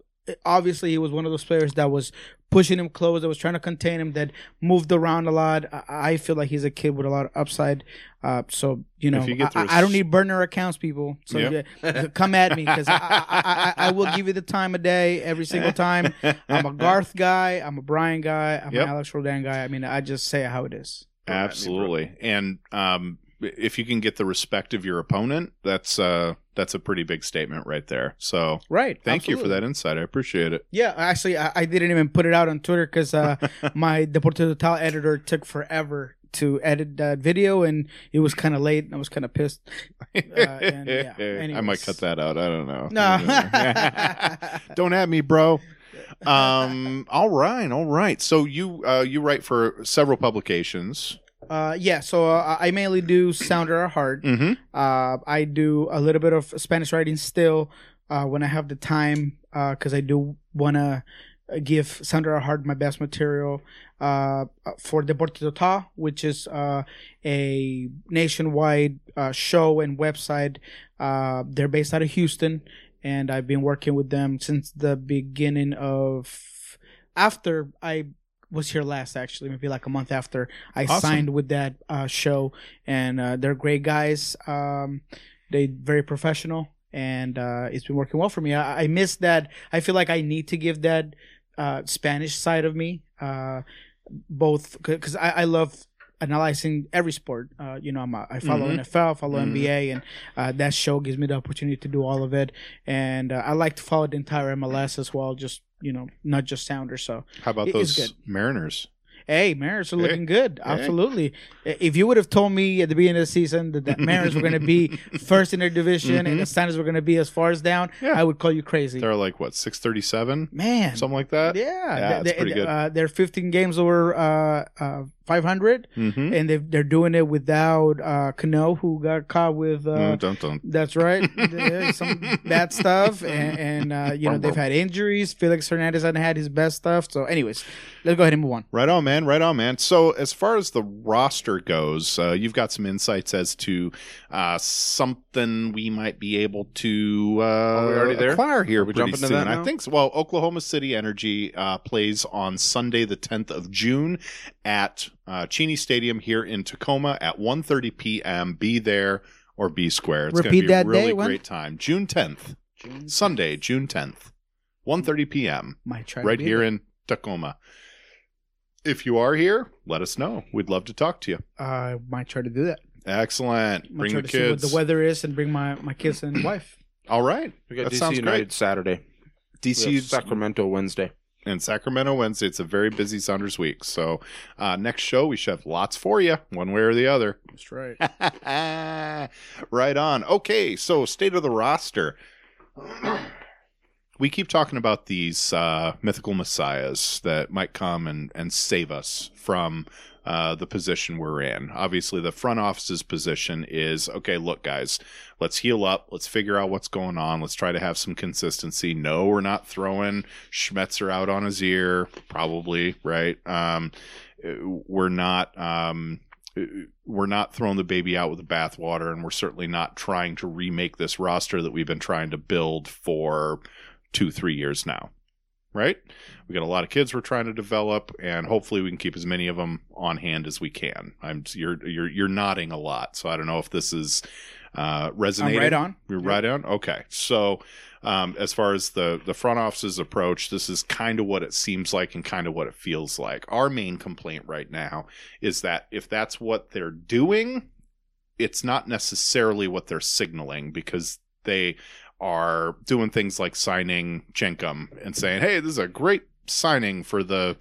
obviously he was one of those players that was pushing him close, that was trying to contain him, that moved around a lot. I, I feel like he's a kid with a lot of upside. Uh, so you know, you I, I don't need burner accounts, people. So Yep. yeah, come at me because I, I, I, I will give you the time of day every single time. I'm a Garth guy. I'm a Brian guy. I'm Yep. an Alex Roldan guy. I mean, I just say how it is. Don't me. Absolutely. And um, if you can get the respect of your opponent, that's uh, that's a pretty big statement right there. So Right. thank you for that insight. I appreciate it. Yeah, actually, I, I didn't even put it out on Twitter because uh, my Deporte Total editor took forever to edit that video, and it was kind of late. and I was kind of pissed. and, yeah, I might cut that out. I don't know. No. don't at me, bro. Um. all right. All right. So you uh you write for several publications. Uh, yeah, so uh, I mainly do Sounder Heart. Mm-hmm. Uh, I do a little bit of Spanish writing still uh, when I have the time because I do want to give Sounder at Heart my best material uh, for Deporte Total, which is uh, a nationwide uh, show and website. Uh, they're based out of Houston, and I've been working with them since the beginning of after I was here last actually maybe like a month after i Awesome. signed with that uh, show. And uh, they're great guys. Um, they very professional. And uh, it's been working well for me. I, I miss that. I feel like i need to give that uh, spanish side of me uh, both because I, I love analyzing every sport. Uh, you know I'm a, i follow Mhm. nfl follow Mhm. nba and uh, that show gives me the opportunity to do all of it. And uh, i like to follow the entire mls as well just you know not just sounders so How about It those. Mariners? Hey, Mariners are Hey. looking good. Absolutely. I- If you would have told me at the beginning of the season that the Mariners were going to be first in their division and the Standards were going to be as far as down, Mm-hmm. Yeah. I would call you crazy. They're like what six thirty seven, Man, something like that. yeah, yeah, they, it's pretty good. Uh, they're 15 games over uh, uh, 500, mm-hmm. and they've, they're doing it without uh, Cano, who got caught with. Uh, don't don't. That's right. Some bad stuff, and, and uh, you know they've had injuries. Felix Hernandez hasn't had his best stuff. So, anyways, let's go ahead and move on. Right on, man. Right on, man. So, as far as the roster goes, uh, you've got some insights as to uh, something we might be able to uh, Are we already there? acquire here Are we pretty jumping to soon. that I think so. Well, Oklahoma City Energy uh, plays on Sunday, the 10th of June, at uh, Cheney Stadium here in Tacoma at 1:30 p.m. Be there or be square. It's Repeat gonna be that a really day, when? great time. June 10th, June Sunday, June 10th, 1:30 p.m Might try right here there. in Tacoma. If you are here, let us know. We'd love to talk to you. I might try to do that. Excellent. Might Bring try the to see what the weather is and bring my my kids and wife. All right. We got That DC sounds United great. Saturday. DC Sacramento Wednesday. And Sacramento Wednesday. It's a very busy Sounders week. So uh, next show we should have lots for you, one way or the other. That's right. right on. Okay, so state of the roster. We keep talking about these uh, mythical messiahs that might come and, and save us from uh, the position we're in. Obviously, the front office's position is okay, look, guys, let's heal up. Let's figure out what's going on. Let's try to have some consistency. No, we're not throwing Schmetzer out on his ear, probably, right? Um, we're not. Um, we're not throwing the baby out with the bathwater, and we're certainly not trying to remake this roster that we've been trying to build for two, three years now. Right? We got a lot of kids we're trying to develop, and hopefully we can keep as many of them on hand as we can. I'm you're you're you're nodding a lot, so I don't know if this is uh, I'm resonating. right on. You're right on. Okay, so um, as far as the the front office's approach, this is kind of what it seems like and kind of what it feels like. Our main complaint right now is that if that's what they're doing, it's not necessarily what they're signaling because they are doing things like signing Chenkam and saying, "Hey, this is a great signing for the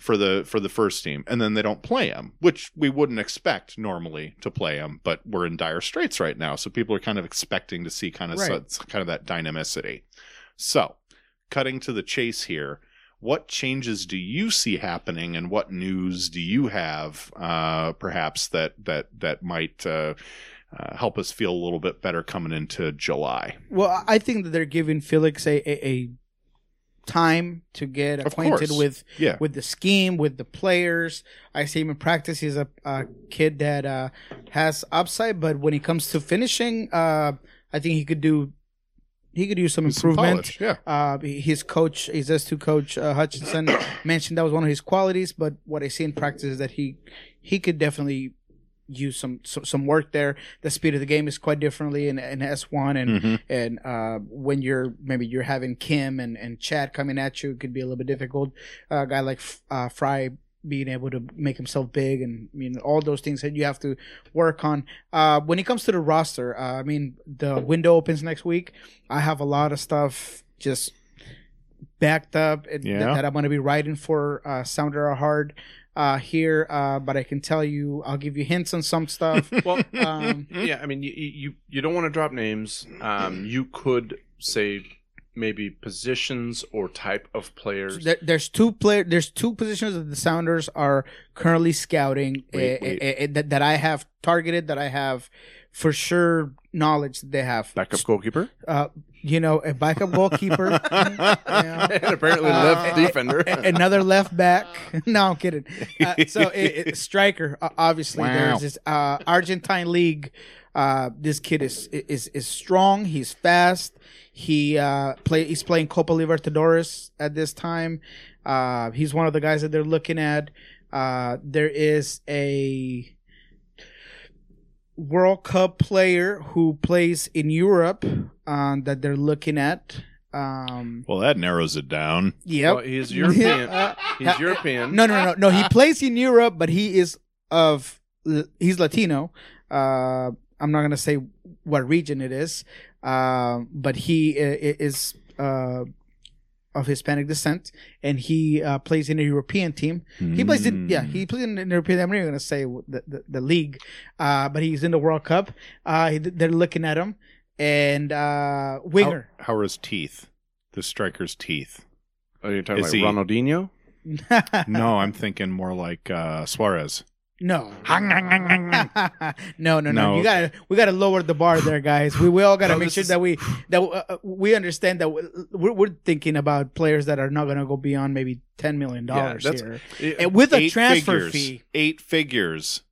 for the for the first team," and then they don't play him, which we wouldn't expect normally to play him, but we're in dire straits right now, so people are kind of expecting to see kind of Right. so- kind of that dynamicity. So, cutting to the chase here. What changes do you see happening, and what news do you have, uh, perhaps that that that might uh, uh, help us feel a little bit better coming into July? Well, I think that they're giving Felix a, a, a time to get acquainted with Yeah, with the scheme, with the players. I see him in practice. He's a, a kid that uh, has upside, but when it comes to finishing, uh, I think he could do he could use some Some improvement. polish, yeah. Uh, his coach, his S2 coach uh, Hutchinson, mentioned that was one of his qualities. But what I see in practice is that he he could definitely use some so, some work there. The speed of the game is quite differently in, in S1, and Mhm. and uh, when you're maybe you're having Kim and and Chad coming at you, it could be a little bit difficult. a guy like uh, Frei being able to make himself big and I mean all those things that you have to work on. Uh, when it comes to the roster, uh, I mean the window opens next week. I have a lot of stuff just backed up and th- that I'm going to be writing for uh, Sounder at Heart uh, here, uh, but I can tell you, I'll give you hints on some stuff. Well, um, yeah, I mean, you you, you don't want to drop names. Um, you could say maybe positions or type of players. there, there's two player. There's two positions that the Sounders are currently scouting Wait, eh, wait. eh, that, that I have targeted. That I have for sure knowledge that they have. Backup goalkeeper Uh, you know, a backup goalkeeper. Yeah. and apparently Uh, left a- defender. another left back. no, I'm kidding. Uh, so it, it, striker, uh, obviously, Wow. there's this uh, Argentine league. Uh, this kid is is is strong. He's fast. He uh, play. He's playing Copa Libertadores at this time. Uh, he's one of the guys that they're looking at. Uh, there is a World Cup player who plays in Europe um, that they're looking at. Um, Well, that narrows it down. yep. Well, he's European. Uh, He's European. no, no, no, no. He plays in Europe, but he is of he's Latino. Uh, I'm not gonna say what region it is, uh, but he i- i- is uh, of Hispanic descent, and he uh, plays in a European team. He plays in yeah, he plays in the European. I'm not even gonna say the the, the league, uh, but he's in the World Cup. Uh, he- they're looking at him, and uh, winger. How, how are his teeth? The striker's teeth. Are you talking Is like he- Ronaldinho? No, I'm thinking more like uh, Suarez. No. no, no, no, No. You gotta, we gotta lower the bar there, guys. We, we all gotta No, make sure is- that we that uh, uh, we understand that we- we're, we're thinking about players that are not gonna go beyond maybe ten million dollars that's- here, and with a transfer figures. fee. Eight figures.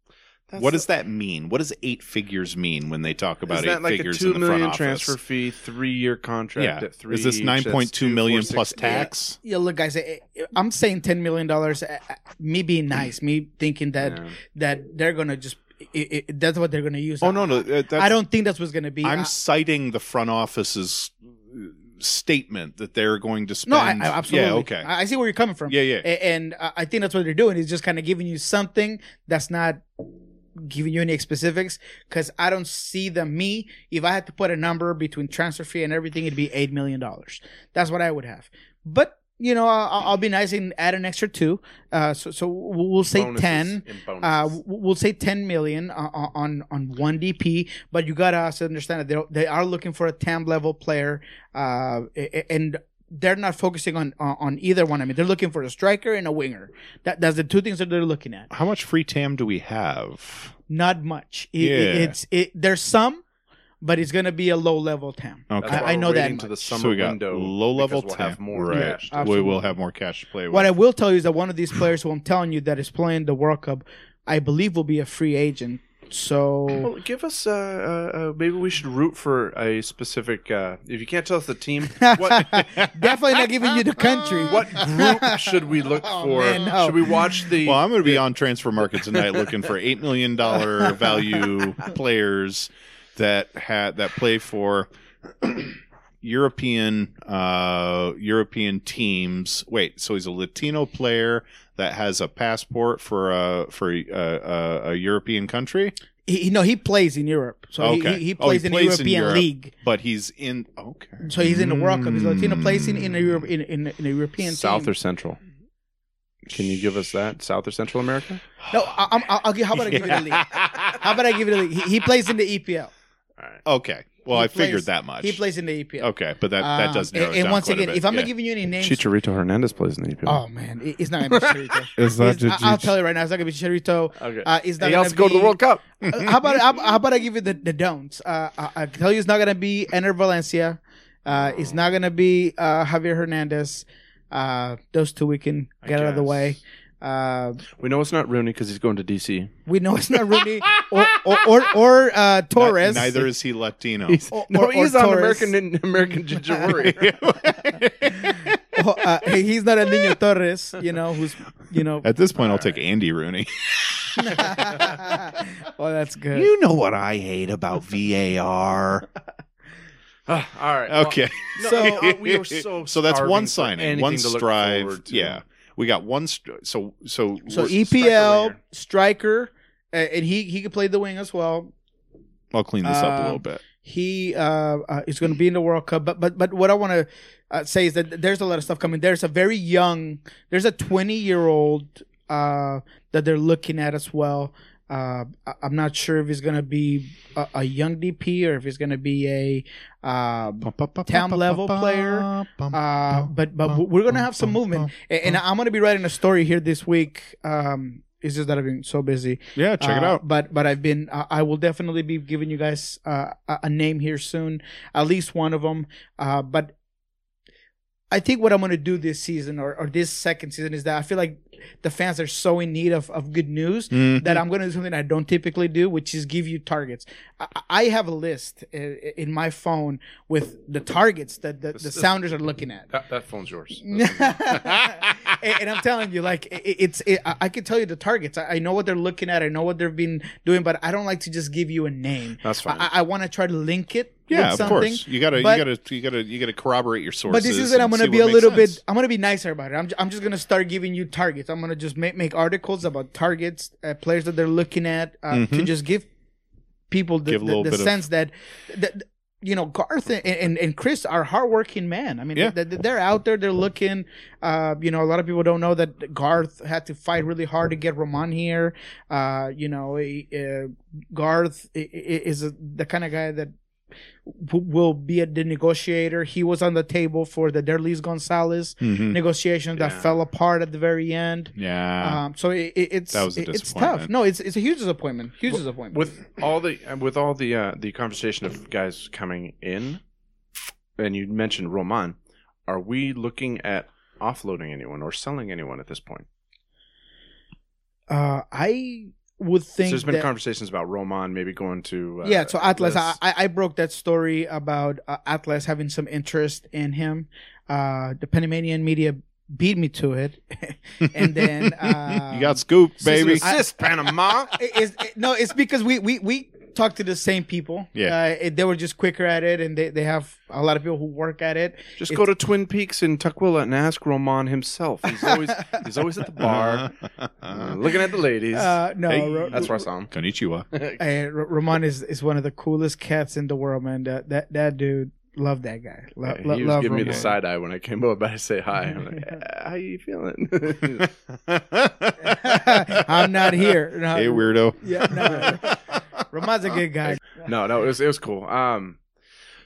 What does that mean? What does eight figures mean when they talk about Is eight that like a figures two in the front million office? transfer fee, three year contract yeah. at three? Is this each, nine that's point two two, million four, plus six- tax? Yeah, look, guys. I, I'm saying ten million dollars. Me being nice, me thinking that Yeah. that they're gonna just. It, it, that's what they're gonna use. Oh no, no. That's, I don't think that's what's gonna be. I'm I- citing the front office's uh, statement that they're going to spend. No, I, I absolutely. Yeah, okay. I, I see where you're coming from. Yeah, yeah. A- And uh, I think that's what they're doing is just kind of giving you something that's not giving you any specifics because I don't see the Me, if I had to put a number between transfer fee and everything, it'd be eight million dollars. That's what I would have. But you know, I'll, I'll be nice and add an extra two. Uh, so so we'll say Bonuses ten. Uh, we'll say 10 million uh, on on one DP, but you gotta also understand that they they are looking for a TAM level player, uh, and they're not focusing on on on either one. I mean, they're looking for a striker and a winger. That that's the two things that they're looking at. How much free TAM do we have? Not much. It, it- Yeah. it's it. There's some, but it's gonna be a low level TAM. Okay. I, I know that. waiting to the much. summer so we got window low level because TAM. we'll have more right. cash. Yeah, we will have more cash to play with. What I will tell you is that one of these players who I'm telling you that is playing the World Cup, I believe will be a free agent. So Well, give us. Uh, uh, uh, maybe we should root for a specific. Uh, if you can't tell us the team, what definitely not giving you the country. what group should we look Oh, for? man, no. Should we watch the? well, I'm going to be on transfer market tonight looking for eight million dollar value players that had that play for European uh, European teams. Wait, so he's a Latino player that has a passport for a for a, a, a European country, He, he- no, he plays in Europe. So he- Okay. he, he Oh, he plays in plays the in European Europe. League. but he's in. Okay, So he's in the World Cup. He's Latino plays in in a. Europe in in, in a European South team. or Central? Can you give us that? South or Central America? no, I, I'm, I'll, I'll give. How about I give it a league? How about I give it a league? He, he plays in the EPL. okay. Well, I figured plays- that much. He plays in the EPL. Okay, but that that Um, does narrow and, it and down once quite a again, bit. if I'm Yeah. not giving you any names, Chicharito Hernandez plays in the EPL. oh man, it- it's not gonna be Chicharito. Is that It's- I- I'll tell you right now, it's not gonna be Chicharito. Okay. Uh, it's not he gonna has to go to the be- World Cup. Uh, how about how, how about I give you the, the don'ts? Uh, I, I can tell you it's not gonna be Enner Valencia. Uh, it's not gonna be uh, Javier Hernandez. Uh, those two we can get out of the way. Uh, We know it's not Rooney because he's going to DC. we know it's not Rooney or or or, or uh, Torres. Ni- Neither is he Latino. Or- no, or- he's or on Torres. American American Ginger Warrior. Oh, uh, he's not a Nino Torres. You know who's you know. At this point, I'll take Andy Rooney. well, that's good. You know what I hate about VAR. Ah, all right. well, Okay. no, So- uh, we were so so that's one for signing, one to strive. Yeah, we got one. St- so so so EPL striker, and he he could play the wing as well. I'll clean this up a little bit. he uh, uh, is going to be in the World Cup. But but but what I want to uh, say is that there's a lot of stuff coming. There's a very young, there's a 20 year old uh, that they're looking at as well. Uh, I'm not sure if he's going to be a, a young DP or if he's going to be a uh, town level player. Uh, but but we're going to have some movement, and, and I'm going to be writing a story here this week. Um, it's just that I've been so busy. Yeah, check it Uh, out. But but I've been uh, I will definitely be giving you guys uh, a a name here soon, at least one of them. Uh, but I think what I'm going to do this season or, or this second season is that I feel like the fans are so in need of, of good news Mhm. that I'm going to do something I don't typically do, which is give you targets. I, I have a list in my phone with the targets that the, the Sounders are looking at. That, that phone's yours. and, I'm telling you, like it, it's, it, I can tell you the targets. I, I know what they're looking at. I know what they've been doing, but I don't like to just give you a name. That's fine. I, I want to try to link it. yeah, of something. course. You gotta, but- you gotta, you gotta, you gotta corroborate your sources. But this is it. I'm gonna be a little sense. bit. I'm gonna be nicer about it. I'm, I'm just gonna start giving you targets. I'm gonna just make make articles about targets, uh, players that they're looking at, uh, to Mhm. just give people the, Give the, the bit of- sense that, that you know, Garth and, and, and Chris are hardworking men. I mean, Yeah. they, they're out there, they're looking. Uh, you know, a lot of people don't know that Garth had to fight really hard to get Roman here. Uh, you know, uh, Garth is the kind of guy that will be a, the negotiator. He was on the table for the Derlis Gonzalez Mhm. negotiation that Yeah. fell apart at the very end. Yeah. Um, so it, it, it's That was a it- it's tough. No, it's it's a huge disappointment. Huge Well, disappointment. with all the with all the uh, the conversation of guys coming in, and you mentioned Roman, are we looking at offloading anyone or selling anyone at this point? uh, I would So think there's been that- conversations about Roman maybe going to uh, yeah, so Atlas, I, I I broke that story about uh, Atlas having some interest in him. Uh, the Panamanian media beat me to it, and then uh, you got scooped, baby. Assist, Panama. it- it's, it- no, it's because we we we talked to the same people. Yeah. uh, it- they were just quicker at it, and they they have a lot of people who work at it. Just It's- go to Twin Peaks in Tukwila and ask Roman himself. He's always he's always at the bar, uh, looking at the ladies. Uh, no, Hey. Ro- That's where I saw him. Konnichiwa. Hey, R- Ramon is, is one of the coolest cats in the world, man. That that, that dude, love that guy. Lo- he lo- was love giving me the side eye when I came over to say hi. I'm like, "Uh, how you feeling? I'm not here. No, hey, weirdo. Yeah, no. Ramon's a good guy. no, no, it was it was cool. Um,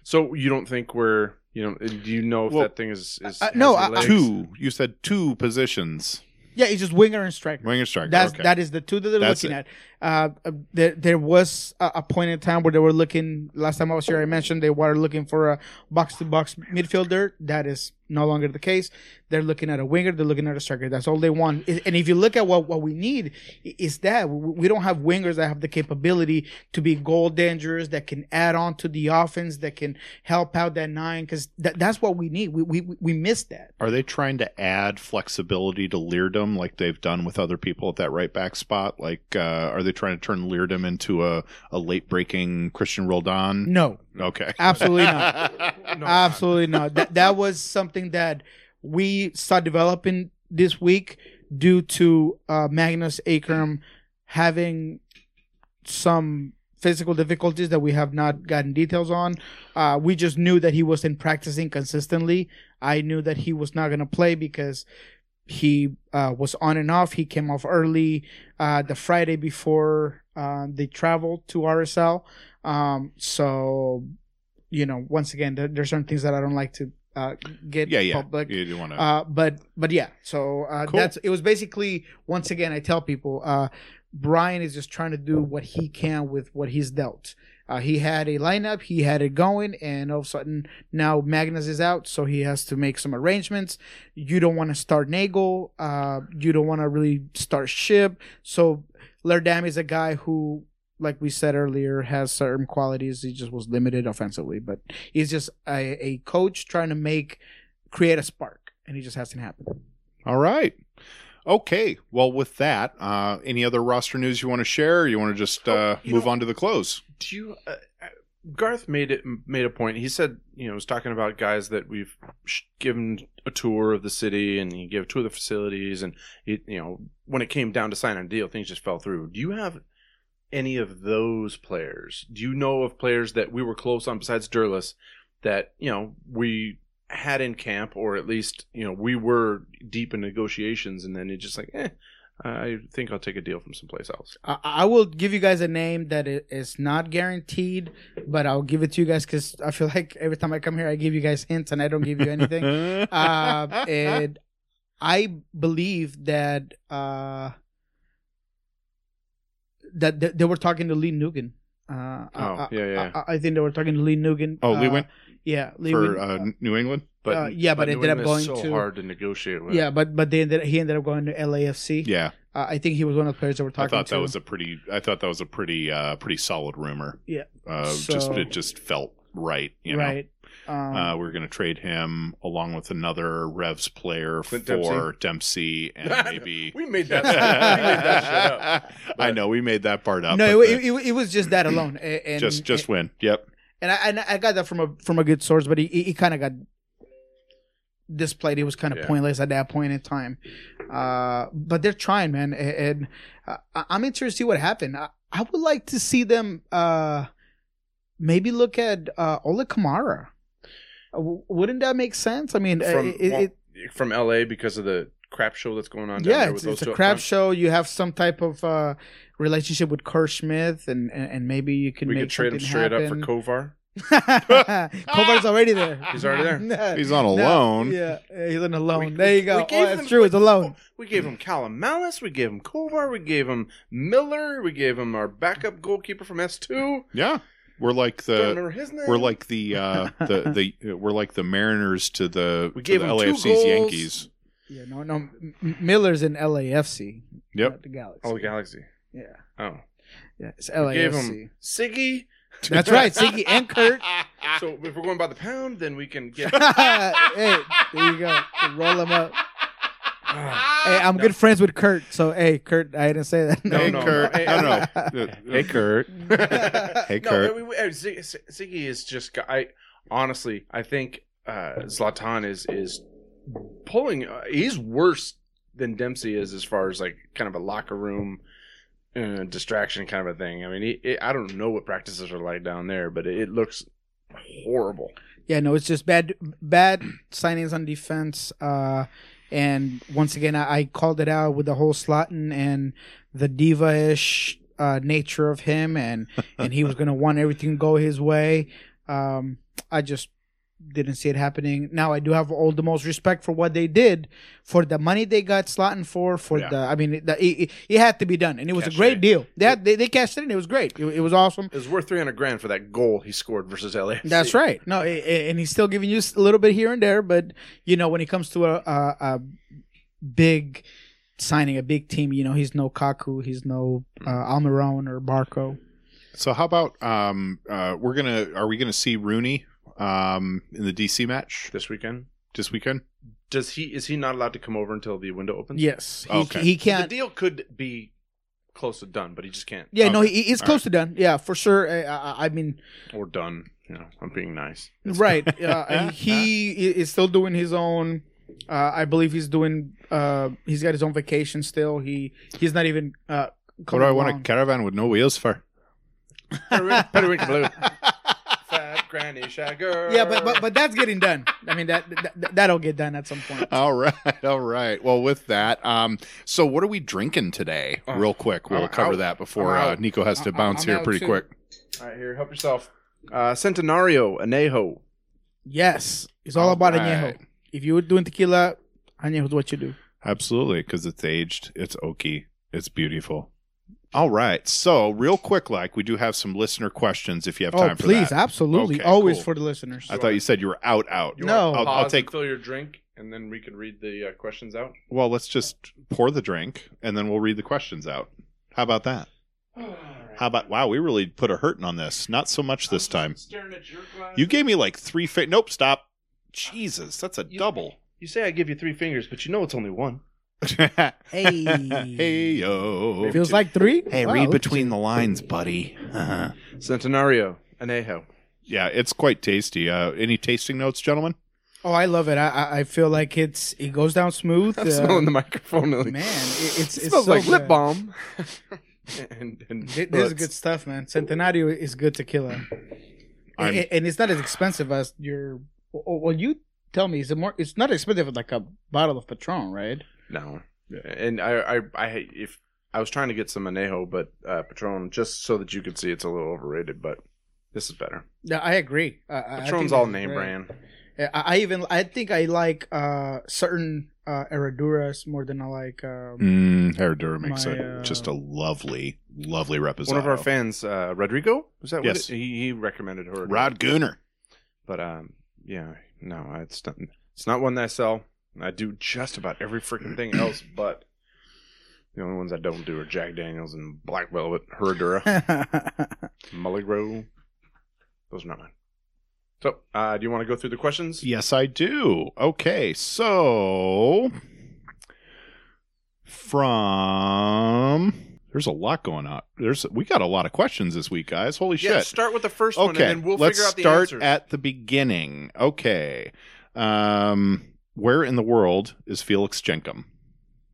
so you don't think we're you know? Do you know if Well, that thing is is uh, no, has I- legs? Two. You said two positions. Yeah, he's just winger and striker. Winger striker. That's okay. that is the two that they're That's looking it. at. Uh, uh, there there was a, a point in time where they were looking. Last time I was here, I mentioned they were looking for a box to box midfielder. That is no longer the case. They're looking at a winger. They're looking at a striker. That's all they want. And if you look at what what we need, is that we we don't have wingers that have the capability to be goal dangerous, that can add on to the offense, that can help out that nine. Because that, that's what we need. We we we miss that. Are they trying to add flexibility to Leerdam like they've done with other people at that right back spot? Like, uh, are they trying to turn Leerdam into a, a late breaking Cristian Roldan? No, Okay. absolutely not. Absolutely not. That that was something that we saw developing this week due to uh, Magnus Eikrem having some physical difficulties that we have not gotten details on. Uh, we just knew that he wasn't practicing consistently. I knew that he was not going to play because he uh, was on and off. He came off early uh, the Friday before uh, they traveled to RSL. Um, so, you know, once again, there, there's certain things that I don't like to uh, get yeah, yeah. public. You do want to. Uh, but but yeah, so uh, Cool. that's it was basically once again I tell people uh, Brian is just trying to do what he can with what he's dealt. Uh, he had a lineup, he had it going, and all of a sudden now Magnus is out, so he has to make some arrangements. You don't want to start Neagle, uh, you don't want to really start Shipp. So Leerdam is a guy who, like we said earlier, has certain qualities. He just was limited offensively, but he's just a, a coach trying to make create a spark, and he just hasn't happened. All right. Okay. Well, with that, uh, any other roster news you want to share? Or you want to just uh, Oh, move know- on to the close? Do you? Uh, uh, Garth made it made a point. He said, you know, was talking about guys that we've given a tour of the city, and he gave a tour of the facilities, and he, you know, when it came down to signing a deal, things just fell through. Do you have any of those players? Do you know of players that we were close on besides Derlis that you know we had in camp, or at least you know we were deep in negotiations, and then it just like, eh, I think I'll take a deal from someplace else. I, I will give you guys a name that is not guaranteed, but I'll give it to you guys because I feel like every time I come here, I give you guys hints and I don't give you anything. uh, and I believe that uh, that th- they were talking to Lee Nguyen. Uh, Oh, I, yeah, yeah. I, I think they were talking to Lee Nguyen. Oh, Lee uh, went Yeah, Lee for Win- uh, New England. But Uh, yeah, but New ended up England is going so to- hard to negotiate with. yeah, but but they ended, he ended up going to LAFC. Yeah, Uh, I think he was one of the players that were I talking thought to. that was a pretty. I thought that was a pretty, uh, pretty solid rumor. Yeah. Uh, just it just felt right. You know. right. Um, Uh, we're going to trade him along with another Revs player Clint for Dempsey, and maybe we made that. we made that shit up. I know we made that part up. no, it, the- it, it was just that alone, and just just win. Yep. And I and I got that from a from a good source, but he he kind of got displayed. It was kind of Yeah. pointless at that point in time. Uh, but they're trying, man, and, and uh, I'm interested to see what happened. I, I would like to see them uh maybe look at uh, Ola Kamara. Uh, w- wouldn't that make sense? I mean, uh, from it, it, from LA because of the crap show that's going on. down yeah, there it's, those it's a crap show. You have some type of uh, relationship with Kerr Smith, and, and and maybe you can We make could trade him something straight up for Kovar. Kovar's already there. He's already there. He's on a No, loan. Yeah, yeah, he's on a loan. We- there you go. we Oh, that's him- true. It's a loan. We gave him Calum Mallace. We gave him Kovar. We gave him Miller. We gave him our backup goalkeeper from S two. Yeah, we're like the remember his name. we're like the uh, the the we're like the Mariners to the We to gave the LAFC's goals. Yankees. Yeah, no, no. M- M- Miller's in LAFC. Yep. not the Galaxy. oh the Galaxy. Yeah, Oh, yeah, it's we gave him Sigi. That's right, Sigi and Kurt. So if we're going by the pound, then we can get. hey, there you go. Roll them up. Hey, I'm good friends with Kurt, so hey, Kurt, I didn't say that. No, hey, no, Kurt. no. No, no. Hey, Kurt. Hey, no, Kurt. we- we- uh, Zig- Ziggy is just. I honestly, I think uh, Zlatan is is pulling. Uh, he's worse than Dempsey is as far as like kind of a locker room uh, distraction kind of a thing. I mean, he, it, I don't know what practices are like down there, but it, it looks horrible. Yeah, no, it's just bad, bad signings on defense. Uh, and once again, I, I called it out with the whole Zlatan and the diva-ish uh, nature of him, and and he was gonna want everything to go his way. Um, I just didn't see it happening. Now I do have all the most respect for what they did for the money they got Zlatan for. For Yeah. the, I mean, the, it, it- it had to be done, and it was a Cachet. great deal. They, had, they they cashed it in. It was great. It, it was awesome. It was worth three hundred grand for that goal he scored versus LA. That's right. No, a- a- and he's still giving you a little bit here and there, but you know when it comes to a, a, a big signing, a big team, you know he's no Kaku, he's no uh, Almiron or Barco. So how about um uh we're gonna are we gonna see Rooney um in the DC match This weekend, this weekend? does he is he not allowed to come over until the window opens? Yes, he, Okay. he can't. The deal could be close to done, but he just can't. Yeah, no, he, he's All close to done. Yeah, for sure. I, I, I mean, or done. You know, I'm being nice. right? Uh, he is still doing his own. Uh, I believe he's doing. Uh, he's got his own vacation still. He he's not even. Uh, What do I want a caravan with no wheels for? Periwinkle Blue. Fat Granny Shagger. Yeah, but, but but that's getting done. I mean that, that that'll get done at some point. All right, all right. Well, with that, um, so what are we drinking today? Oh, Real quick, we'll I'm cover out. that before uh. Niko has to bounce I'm here pretty too. quick. All right, here, help yourself. Uh, Centenario Anejo. Yes, it's all All about right. añejo. If you were doing tequila, añejo is what you do. Absolutely, because it's aged, it's oaky, it's beautiful. All right, so real quick, like we do have some listener questions. If you have Oh, time for that, please, that. absolutely, Okay, always cool. for the listeners. I thought you said you were out, out. You No. I'll- pause I'll and take- fill your drink, and then we can read the uh, questions out. Well, let's just pour the drink and then we'll read the questions out. How about that? How about wow? We really put a hurting on this. Not so much this time. Staring at your glass. You gave me like three. Fi- nope, stop. Jesus, that's a You- double. You say I give you three fingers, but you know it's only one. Hey. hey yo. Feels like three. Hey, Wow, read between the lines, buddy. Uh-huh. Centenario Anejo. Yeah, it's quite tasty. Uh, any tasting notes, gentlemen? Oh, I love it. I I, I feel like it's it goes down smooth. I'm uh, smelling the microphone. man, it, it's it it's smells so like lip balm. and, and Th- This is good stuff, man. Centenario is good tequila, I'm- and, and it's not as expensive as your. Well, well, you tell me, is it more? It's not expensive like a bottle of Patron, right? No, and I, I, I, if I was trying to get some anejo, but uh, Patron, just so that you could see, it's a little overrated. But this is better. Yeah, I agree. I- I, I Patron's all this name great. brand. I, I even I think I like uh certain uh Herraduras more than I like um Mm, Herradura makes My, a uh, just a lovely, lovely reposado. One of our fans, uh, Rodrigo, was that Yes. what it, he, he recommended her? Rod Gooner. but um, yeah, no, it's not. It's not one that I sell. I do just about every freaking thing else, but the only ones I don't do are Jack Daniels and Black Velvet, Herradura, Milagro. Those are not mine. So, uh, do you want to go through the questions? Yes, I do. Okay, so from there's a lot going on. There's we got a lot of questions this week, guys. Holy shit. Yeah, shit! start with the first one, and then we'll let's figure out the start answers. at the beginning. Okay, um, where in the world is Felix Chenkam?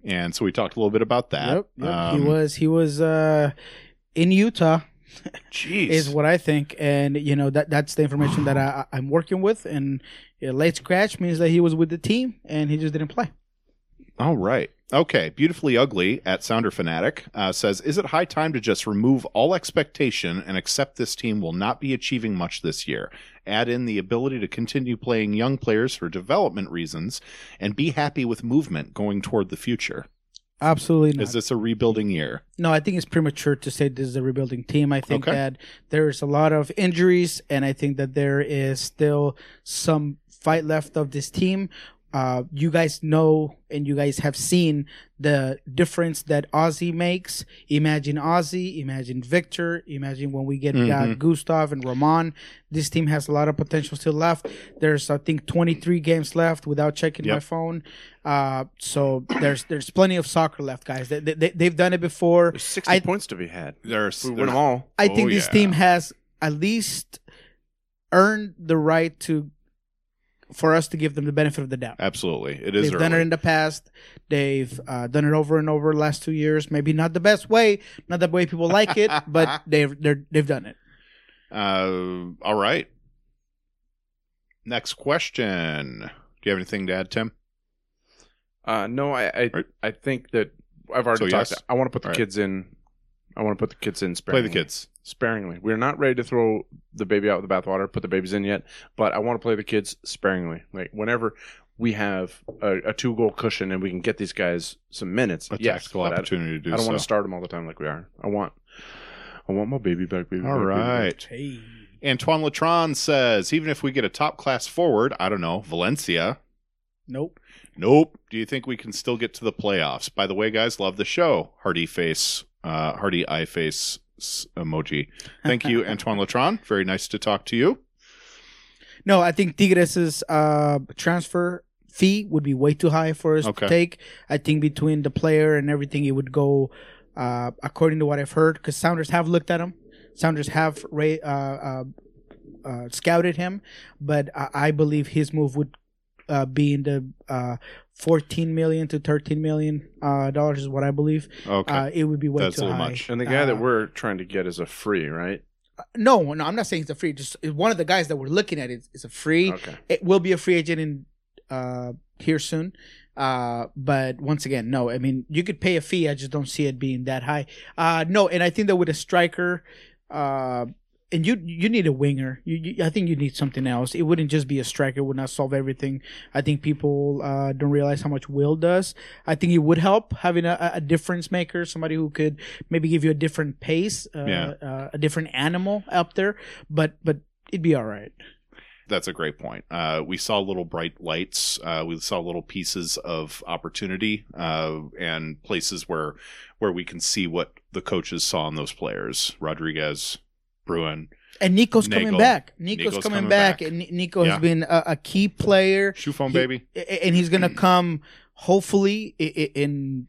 And so we talked a little bit about that. Yep, yep. Um, he was he was uh in Utah Jeez. is what I think, and you know that that's the information that I, I'm working with. And a late scratch means that he was with the team and he just didn't play. All right. Okay. Beautifully Ugly at Sounder Fanatic uh, says Is it high time to just remove all expectation and accept this team will not be achieving much this year? Add in the ability to continue playing young players for development reasons and be happy with movement going toward the future. Absolutely not. Is this a rebuilding year? No, I think it's premature to say this is a rebuilding team. I think Okay. that there's a lot of injuries, and I think that there is still some fight left of this team. Uh, you guys know and you guys have seen the difference that Ozzy makes. Imagine Ozzy, imagine Victor, imagine when we get uh, Mhm. Gustav and Roman. This team has a lot of potential still left. There's I think 23 games left without checking my phone. Uh, so there's there's plenty of soccer left, guys. They, they, they've done it before. There's 60 I- points to be had. There's, We win them all. I Oh, think this yeah. team has at least earned the right to for us to give them the benefit of the doubt. Absolutely. It is They've done it in the past. They've uh, done it over and over the last two years. Maybe not the best way, not the way people like it, but they've they're, they've done it. Uh, all right. Next question. Do you have anything to add, Tim? Uh, no, I I, Right. I think that I've already So, talked. yes. I want to put the All right. kids in. I want to put the kids in sparingly. Play sparingly. the kids. sparingly. We're not ready to throw the baby out with the bathwater, put the babies in yet, but I want to play the kids sparingly. Like whenever we have a, a two goal cushion and we can get these guys some minutes, A yes, tactical but I- opportunity to do so. I don't so. want to start them all the time like we are. I want, I want my baby back, baby. All back, baby back. right. Hey, Antoine Latron says, even if we get a top class forward, I don't know, Valencia. nope. Nope. Do you think we can still get to the playoffs? By the way, guys, love the show. Hardy face, uh, hardy eye face emoji. Thank you, Antoine Latron. Very nice to talk to you. No, I think Tigres' uh, transfer fee would be way too high for us Okay. to take. I think between the player and everything, it would go uh, according to what I've heard. Because Sounders have looked at him, Sounders have ra- uh, uh, uh, scouted him, but I, I believe his move would uh, be in the uh, 14 million to 13 million uh, dollars is what I believe. Okay. Uh, it would be way That's too high. much. And the guy that Uh, we're trying to get is a free, right? no, no, I'm not saying it's a free. Just one of the guys that we're looking at is, is a free. Okay. It will be a free agent in uh, here soon. Uh, but once again, no. I mean, you could pay a fee. I just don't see it being that high. Uh, no, and I think that with a striker, uh, and you you need a winger. You, you I think you need something else. It wouldn't just be a striker. It would not solve everything. I think people uh, don't realize how much Will does. I think it would help having a, a difference maker, somebody who could maybe give you a different pace, uh, Yeah. uh, a different animal up there. But but it'd be all right. That's a great point. Uh, we saw little bright lights. Uh, we saw little pieces of opportunity uh, and places where where we can see what the coaches saw in those players. Rodriguez, Bruin, And Nico's coming back. Nico's, Nico's coming, coming back. back. and Ni- Nico Yeah. has been a, a key player. Shoephone He- baby. and he's gonna come hopefully in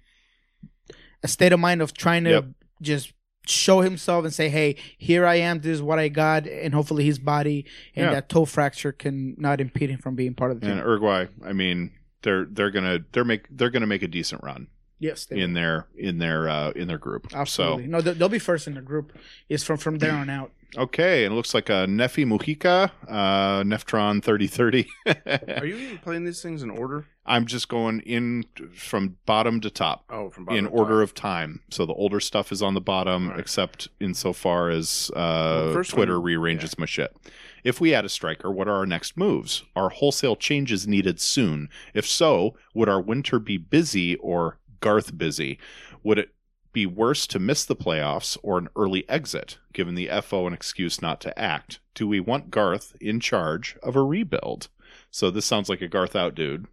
a state of mind of trying to Yep. just show himself and say, "Hey, here I am. This is what I got," and hopefully his body and Yeah. that toe fracture can not impede him from being part of the team. And Uruguay. I mean, they're they're gonna they're make they're gonna make a decent run yes, they in will. their in their uh, in their group. absolutely. No, they'll, they'll be first in the group. It's from from there on out. Okay, and it looks like a Nefi Mujica, uh, Neftron thirty thirty. Are you even playing these things in order? I'm just going in from bottom to top. Oh, from in bottom to order top. of time. So the older stuff is on the bottom, Right. except insofar as uh, Well, first Twitter one- rearranges my shit. If we add a striker, what are our next moves? Are wholesale changes needed soon? If so, would our winter be busy or Garth busy? Would it be worse to miss the playoffs or an early exit, given the FO an excuse not to act? Do we want Garth in charge of a rebuild? So this sounds like a Garth out dude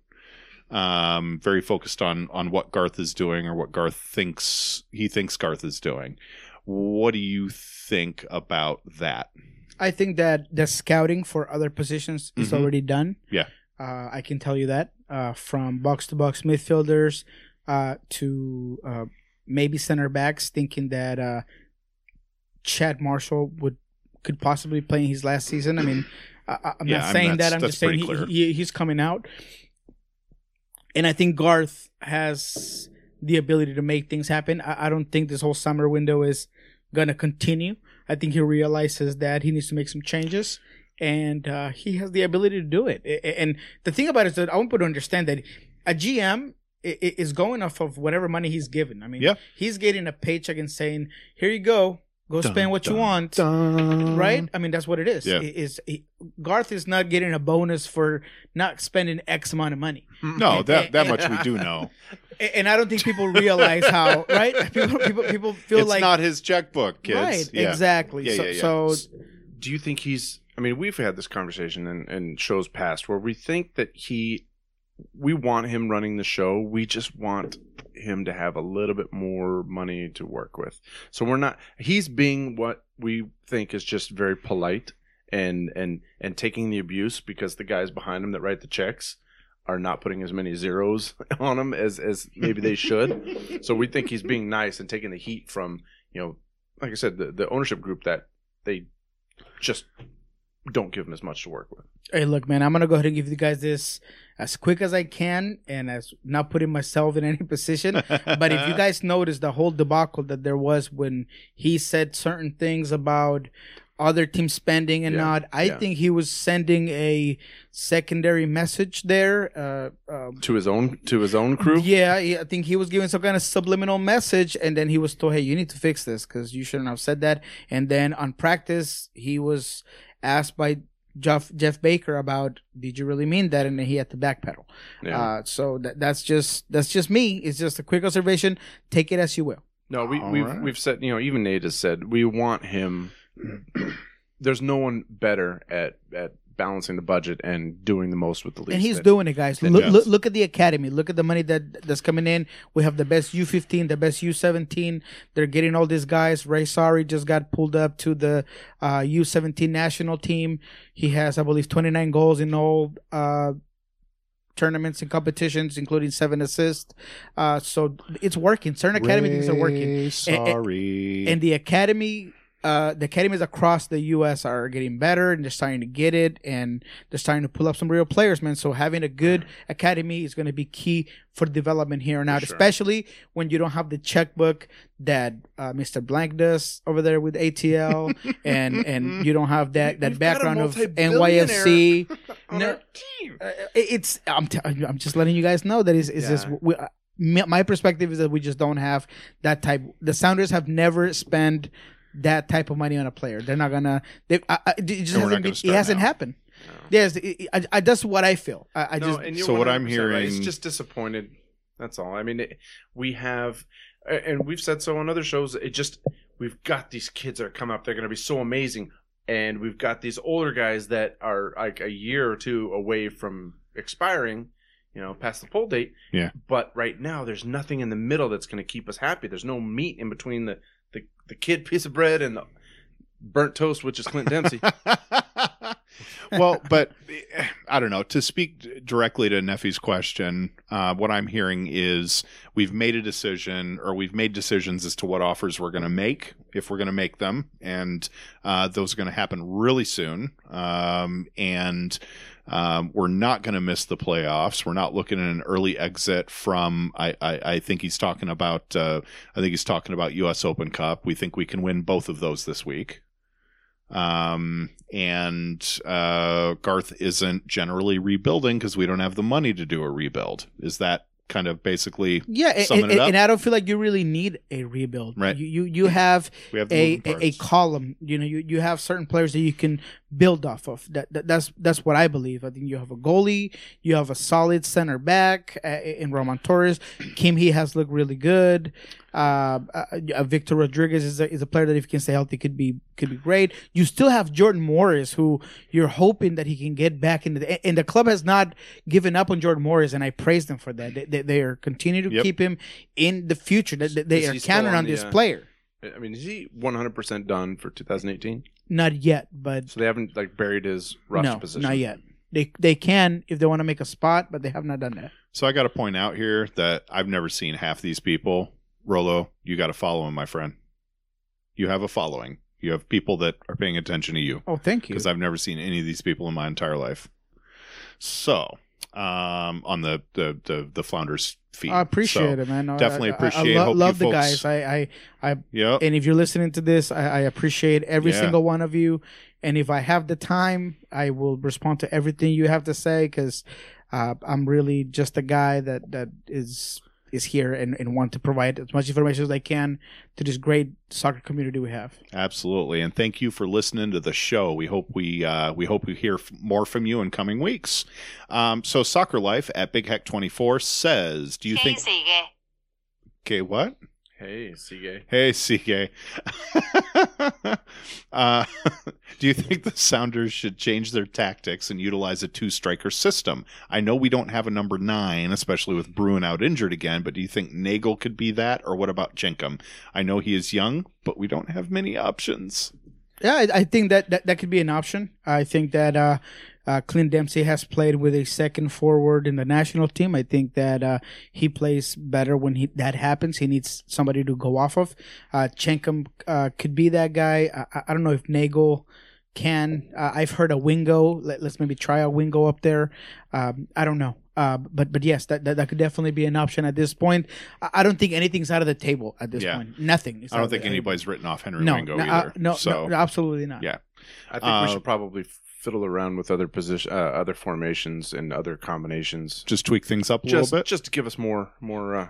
um, very focused on on what Garth is doing or what Garth thinks he thinks Garth is doing. What do you think about that? I think that the scouting for other positions is Mhm. already done. Yeah. Uh, I can tell you that uh, from box to box midfielders uh, to uh, maybe center backs, thinking that uh, Chad Marshall would could possibly play in his last season. I mean, I, I'm Yeah, not I mean, saying that. I'm just saying he, he, he's coming out, and I think Garth has the ability to make things happen. I, I don't think this whole summer window is gonna continue. I think he realizes that he needs to make some changes, and uh, he has the ability to do it. And the thing about it is that I want people to understand that a GM is going off of whatever money he's given. I mean, Yeah. he's getting a paycheck and saying, "Here you go, go spend what you want." Right? I mean, that's what it is. Yeah. I- Is he- Garth is not getting a bonus for not spending X amount of money. No, that that much we do know. And I don't think people realize how right. People people, people feel it's like not his checkbook, kids. right Yeah. exactly. Yeah, so, yeah, yeah. so do you think he's i mean we've had this conversation in, in shows past where we think that he we want him running the show. We just want him to have a little bit more money to work with. So we're not he's being what we think is just very polite and and and taking the abuse because the guys behind him that write the checks are not putting as many zeros on him as as maybe they should. So we think he's being nice and taking the heat from you know like i said the, the ownership group that they just don't give him as much to work with. hey, look, man, I'm gonna go ahead and give you guys this as quick as I can, and as not putting myself in any position. but if you guys notice the whole debacle that there was when he said certain things about other team spending and Yeah, not, I yeah. think he was sending a secondary message there. Uh, um, To his own to his own crew. Yeah, I think he was giving some kind of subliminal message, and then he was told, "Hey, you need to fix this because you shouldn't have said that." And then on practice, he was asked by Geoff Geoff Baker about, "Did you really mean that?" And he had to backpedal. Yeah. Uh, so that that's just that's just me. It's just a quick observation. Take it as you will. no, we, All we've right. we've said you know even Nate has said we want him. There's no one better at at balancing the budget and doing the most with the least. and he's doing it, guys. Look, look, look at the academy. Look at the money that that's coming in. We have the best U15, the best U17. They're getting all these guys. Ray Saari just got pulled up to the uh, U17 national team. He has, I believe, 29 goals in all uh, tournaments and competitions, including seven assists. Uh, so it's working. Certain academy things are working. Ray, Sorry. And the academy, uh, the academies across the U.S. are getting better, and they're starting to get it, and they're starting to pull up some real players, man. So having a good academy is going to be key for development here and out, sure. especially when you don't have the checkbook that uh, Mr. Blank does over there with ATL, and and you don't have that that We've background of NYFC. No, uh, it's I'm t- I'm just letting you guys know that is is Yeah. we, uh, my perspective is that we just don't have that type. The Sounders have never spent that type of money on a player. They're not gonna. They, I, I, it just And we're not hasn't, gonna it hasn't now. happened. Yes, it, it- I, I, that's what I feel. I, I No, just and So what I'm 100% right. hearing- it's just disappointed. That's all. I mean, it, we have, and we've said so on other shows. It just we've got these kids that are coming up. They're going to be so amazing, and we've got these older guys that are like a year or two away from expiring. You know, past the poll date. Yeah. But right now, there's nothing in the middle that's going to keep us happy. There's no meat in between the the, the kid piece of bread and the burnt toast, which is Clint Dempsey. well, but I don't know. To speak directly to Neffy's question, uh, what I'm hearing is we've made a decision, or we've made decisions as to what offers we're going to make, if we're going to make them, and uh, those are going to happen really soon. Um, and um, we're not going to miss the playoffs. We're not looking at an early exit from. I, I, I think he's talking about. Uh, I think he's talking about U.S. Open Cup. We think we can win both of those this week. Um, and uh, Garth isn't generally rebuilding because we don't have the money to do a rebuild. Is that kind of basically yeah, and, and, up? and I don't feel like you really need a rebuild. Right. You you, you have we have a, a, a column. You know, you, you have certain players that you can build off of. That, that that's that's what I believe. I think you have a goalie, you have a solid center back uh, in Roman Torres. Kim he has looked really good. Uh, uh, Victor Rodriguez is a, is a player that if he can stay healthy could be could be great. You still have Jordan Morris, who you're hoping that he can get back into the and the club has not given up on Jordan Morris, and I praise them for that. They, they, they are continuing to Yep. keep him in the future. They, they are counting on on the, this uh, player. I mean, is he 100% done for 2018? Not yet, but So they haven't like buried his rush no, position. not yet. They they can if they want to make a spot, but they have not done that. So I got to point out here that I've never seen half these people. Rolo, you got to follow him, my friend. You have a following. You have people that are paying attention to you Oh, thank you. because I've never seen any of these people in my entire life. So, um, on the the the, the Flounders feed. I appreciate So, it, man. No, definitely I- I- appreciate- I, lo- hope you love the folks- guys. I, I, I, Yep. and if you're listening to this, I, I appreciate every Yeah. single one of you. And if I have the time, I will respond to everything you have to say because uh, I'm really just a guy that that is is here and, and want to provide as much information as I can to this great soccer community we have. Absolutely, and thank you for listening to the show. We hope we uh, we hope we hear f- more from you in coming weeks. Um, so, Soccer Life at Big Heck Twenty Four says, "Do you ¿Qué think?" sigue? Okay, what? Hey, CJ. Hey, CK. uh, do you think the Sounders should change their tactics and utilize a two striker system? I know we don't have a number nine, especially with Bruin out injured again, but do you think Neagle could be that, or what about Chenkam? I know he is young, but we don't have many options. Yeah, I, I think that, that that could be an option. I think that uh, uh, Clint Dempsey has played with a second forward in the national team. I think that uh, he plays better when he that happens. He needs somebody to go off of. Uh, Chenkam uh, could be that guy. I, I- I don't know if Neagle can. Uh, I've heard a Wingo. Let, let's maybe try a Wingo up there. Um, I don't know. Uh, but but yes, that, that that could definitely be an option at this point. I, I don't think anything's out of the table at this Yeah. point. Nothing. is I don't of the think table. anybody's written off Henry No, Wingo no, either. uh, no, so, no, absolutely not. yeah. I think Uh, we should probably fiddle around with other position, uh, other formations and other combinations, just tweak things up a just little bit. just to give us more more. Uh,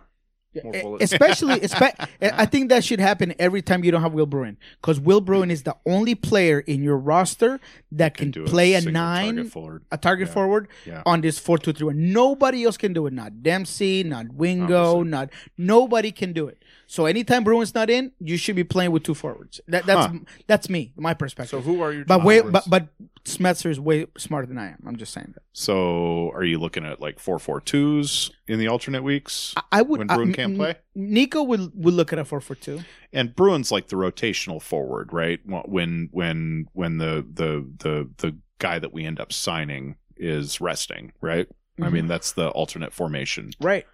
more Especially, espe- I think that should happen every time you don't have Will Bruin, because Will Bruin is the only player in your roster that can, do play a, single nine, target forward. a target Yeah. forward Yeah. on this four two three one. Nobody else can do it. Not Dempsey, not Wingo, Obviously. not nobody can do it. So anytime Bruin's not in, you should be playing with two forwards. That, that's Huh. that's me, my perspective. so who are your? but two way, but but Schmetzer is way smarter than I am. I'm just saying that. So, are you looking at like four four twos in the alternate weeks? I, I would When Bruin m- can't play? Niko would would look at a four four two. and Bruin's like the rotational forward, right? When when when the the the the guy that we end up signing is resting, right? I Mm-hmm. mean, that's the alternate formation. Right.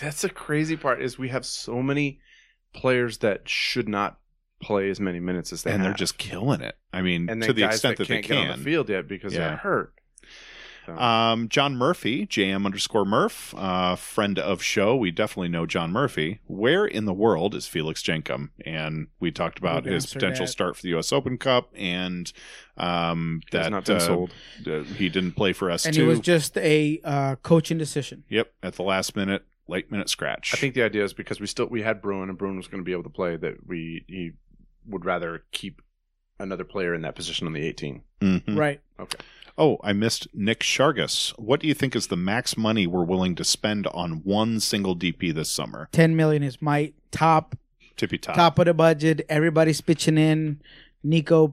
That's the crazy part is we have so many players that should not play as many minutes as they and they're just killing it. I mean, and to the guys extent that that, can't they get on can. the field yet because Yeah. they're hurt. So, Um, John Murphy, JM underscore Murph, uh, friend of show. We definitely know John Murphy. Where in the world is Felix Chenkam? And we talked about his potential that. start for the U.S. Open Cup and um, that not been uh, sold. uh, he didn't play for us and it was just a uh, coaching decision. Yep, at the last minute, late minute scratch. I think the idea is because we still we had Bruin and Bruin was going to be able to play that we he would rather keep another player in that position on the 18. Mhm. Right. Okay. Oh, I missed Nick Shargus. What do you think is the max money we're willing to spend on one single DP this summer? 10 million is my top Tippy top. top of the budget. Everybody's pitching in. Niko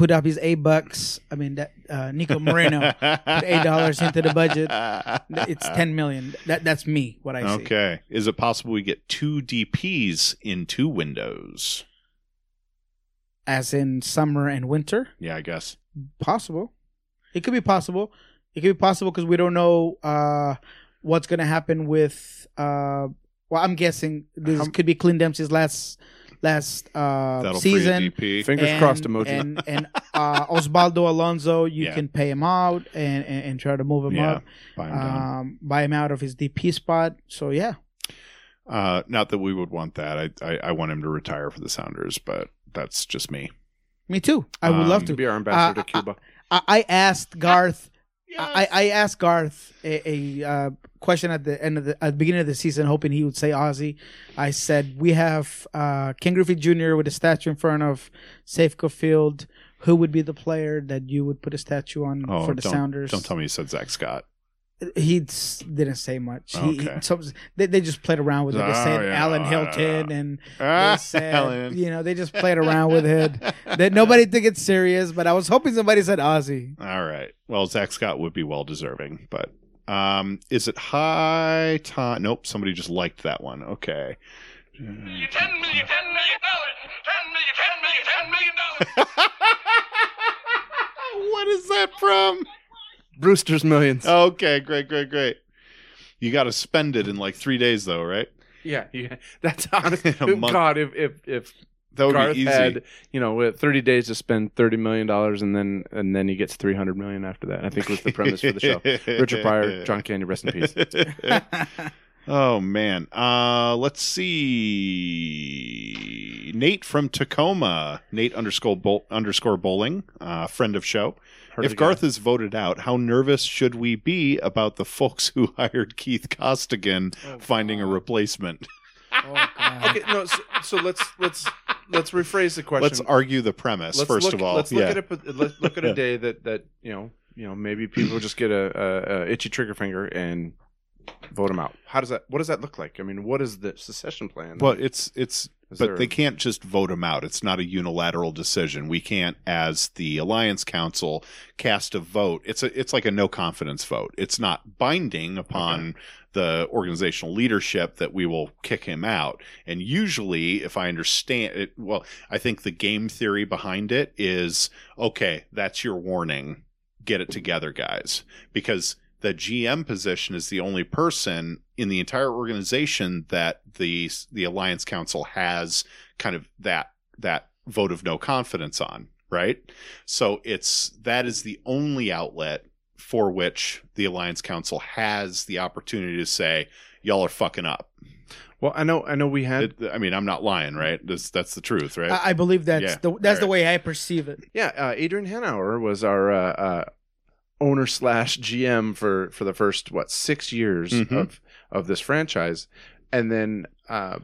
put up his eight bucks. I mean that uh, Niko Moreno put eight dollars into the budget. It's 10 million. That that's me what I see. Okay. Is it possible we get two DPs in two windows? As in summer and winter, Yeah, I guess. possible. It could be possible. It could be possible because we don't know uh, what's going to happen with. Uh, well, I'm guessing this could be Clint Dempsey's last last uh, That'll season. free a DP. Fingers and, crossed emoji. And and uh, Osvaldo Alonso, you Yeah. can pay him out and, and, and try to move him Yeah, up, buy him down. um, buy him out of his DP spot. So yeah, Uh, not that we would want that. I, I I want him to retire for the Sounders, but that's just me. me too. I would Um, love to to. be our ambassador Uh, to Cuba. I, I asked Garth. I, I asked Garth a, a uh, question at the end of the at the beginning of the season, hoping he would say Ozzy. I said we have uh, Ken Griffey Jr. with a statue in front of Safeco Field. Who would be the player that you would put a statue on Oh, for the don't, Sounders? Don't tell me you said Zach Scott. He didn't say much. He, he- so they, they just played around with it. They Oh, said yeah. Alan Hinton and Ah, they said, Alan. you know, they just played around with it. That nobody took it serious, but I was hoping somebody said Ozzy. All right. Well, Zach Scott would be well deserving, but um, is it high time? Nope. Somebody just liked that one. Okay. Ten million, ten million dollars. Ten million, ten million, ten million dollars. what is that from? Brewster's Millions. Okay, great, great, great. You got to spend it in like three days, though, right? Yeah, yeah. That's honest. In a month. God, if if if That would Garth be easy. had you know uh, 30 days to spend 30 million dollars and then and then he gets 300 million after that. I think was the premise for the show. Richard Pryor, John Candy, rest in peace. oh man. Uh let's see. Nate from Tacoma. Nate underscore bowl, underscore bowling, uh, friend of show. Heard if of. Garth is voted out, how nervous should we be about the folks who hired Keith Costigan oh, finding a replacement? Oh, God. okay, no. So, so let's let's let's rephrase the question. Let's argue the premise Let's first look, of all. let's yeah. look at it. Let's look at a day that that you know you know maybe people just get a, a, a itchy trigger finger and vote him out. How does that? What does that look like? I mean, what is the secession plan? Well, it's it's Is but they a- can't just vote him out. It's not a unilateral decision. We can't, as the Alliance Council, cast a vote. It's a it's like a no confidence vote. It's not binding upon the organizational leadership that we will kick him out. And usually, if I understand it, well, I think the game theory behind it is okay. That's your warning. Get it together, guys, because the GM position is the only person in the entire organization that the the Alliance Council has kind of that that vote of no confidence on, right? So it's that is the only outlet for which the Alliance Council has the opportunity to say y'all are fucking up. well, I know I know we had It- I mean, I'm not lying, right? That's that's the truth, right? I, I believe that's Yeah. the that's the way I perceive it. yeah. Uh, Adrian Hanauer was our uh, uh, owner slash GM for for the first what six years Mhm. of of this franchise, and then uh,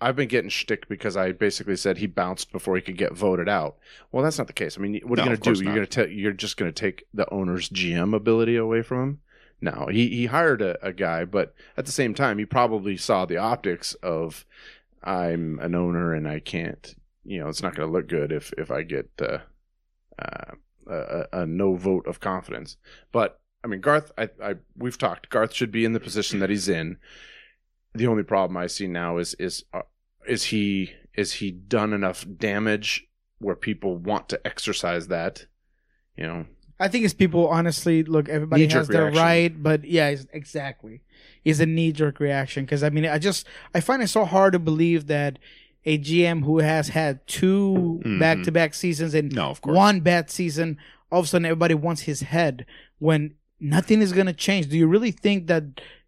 I've been getting shtick because I basically said he bounced before he could get voted out. Well, that's not the case. I mean, what are No, you going to do? You're going to you're just going to take the owner's GM ability away from him? No, he he hired a, a guy, but at the same time, he probably saw the optics of I'm an owner and I can't. You know, it's not going to look good if if I get uh, uh, a a no vote of confidence. But I mean, Garth, I, I we've talked. Garth should be in the position that he's in. The only problem I see now is is uh, is he is he done enough damage where people want to exercise that? You know, I think it's people honestly look. Everybody Knee-jerk has their reaction. right, but yeah, exactly. It's a knee jerk reaction because I mean, I just I find it so hard to believe that a GM who has had 2 Mhm. back to back seasons and no, of course. one bad season, all of a sudden everybody wants his head when nothing is gonna change. Do you really think that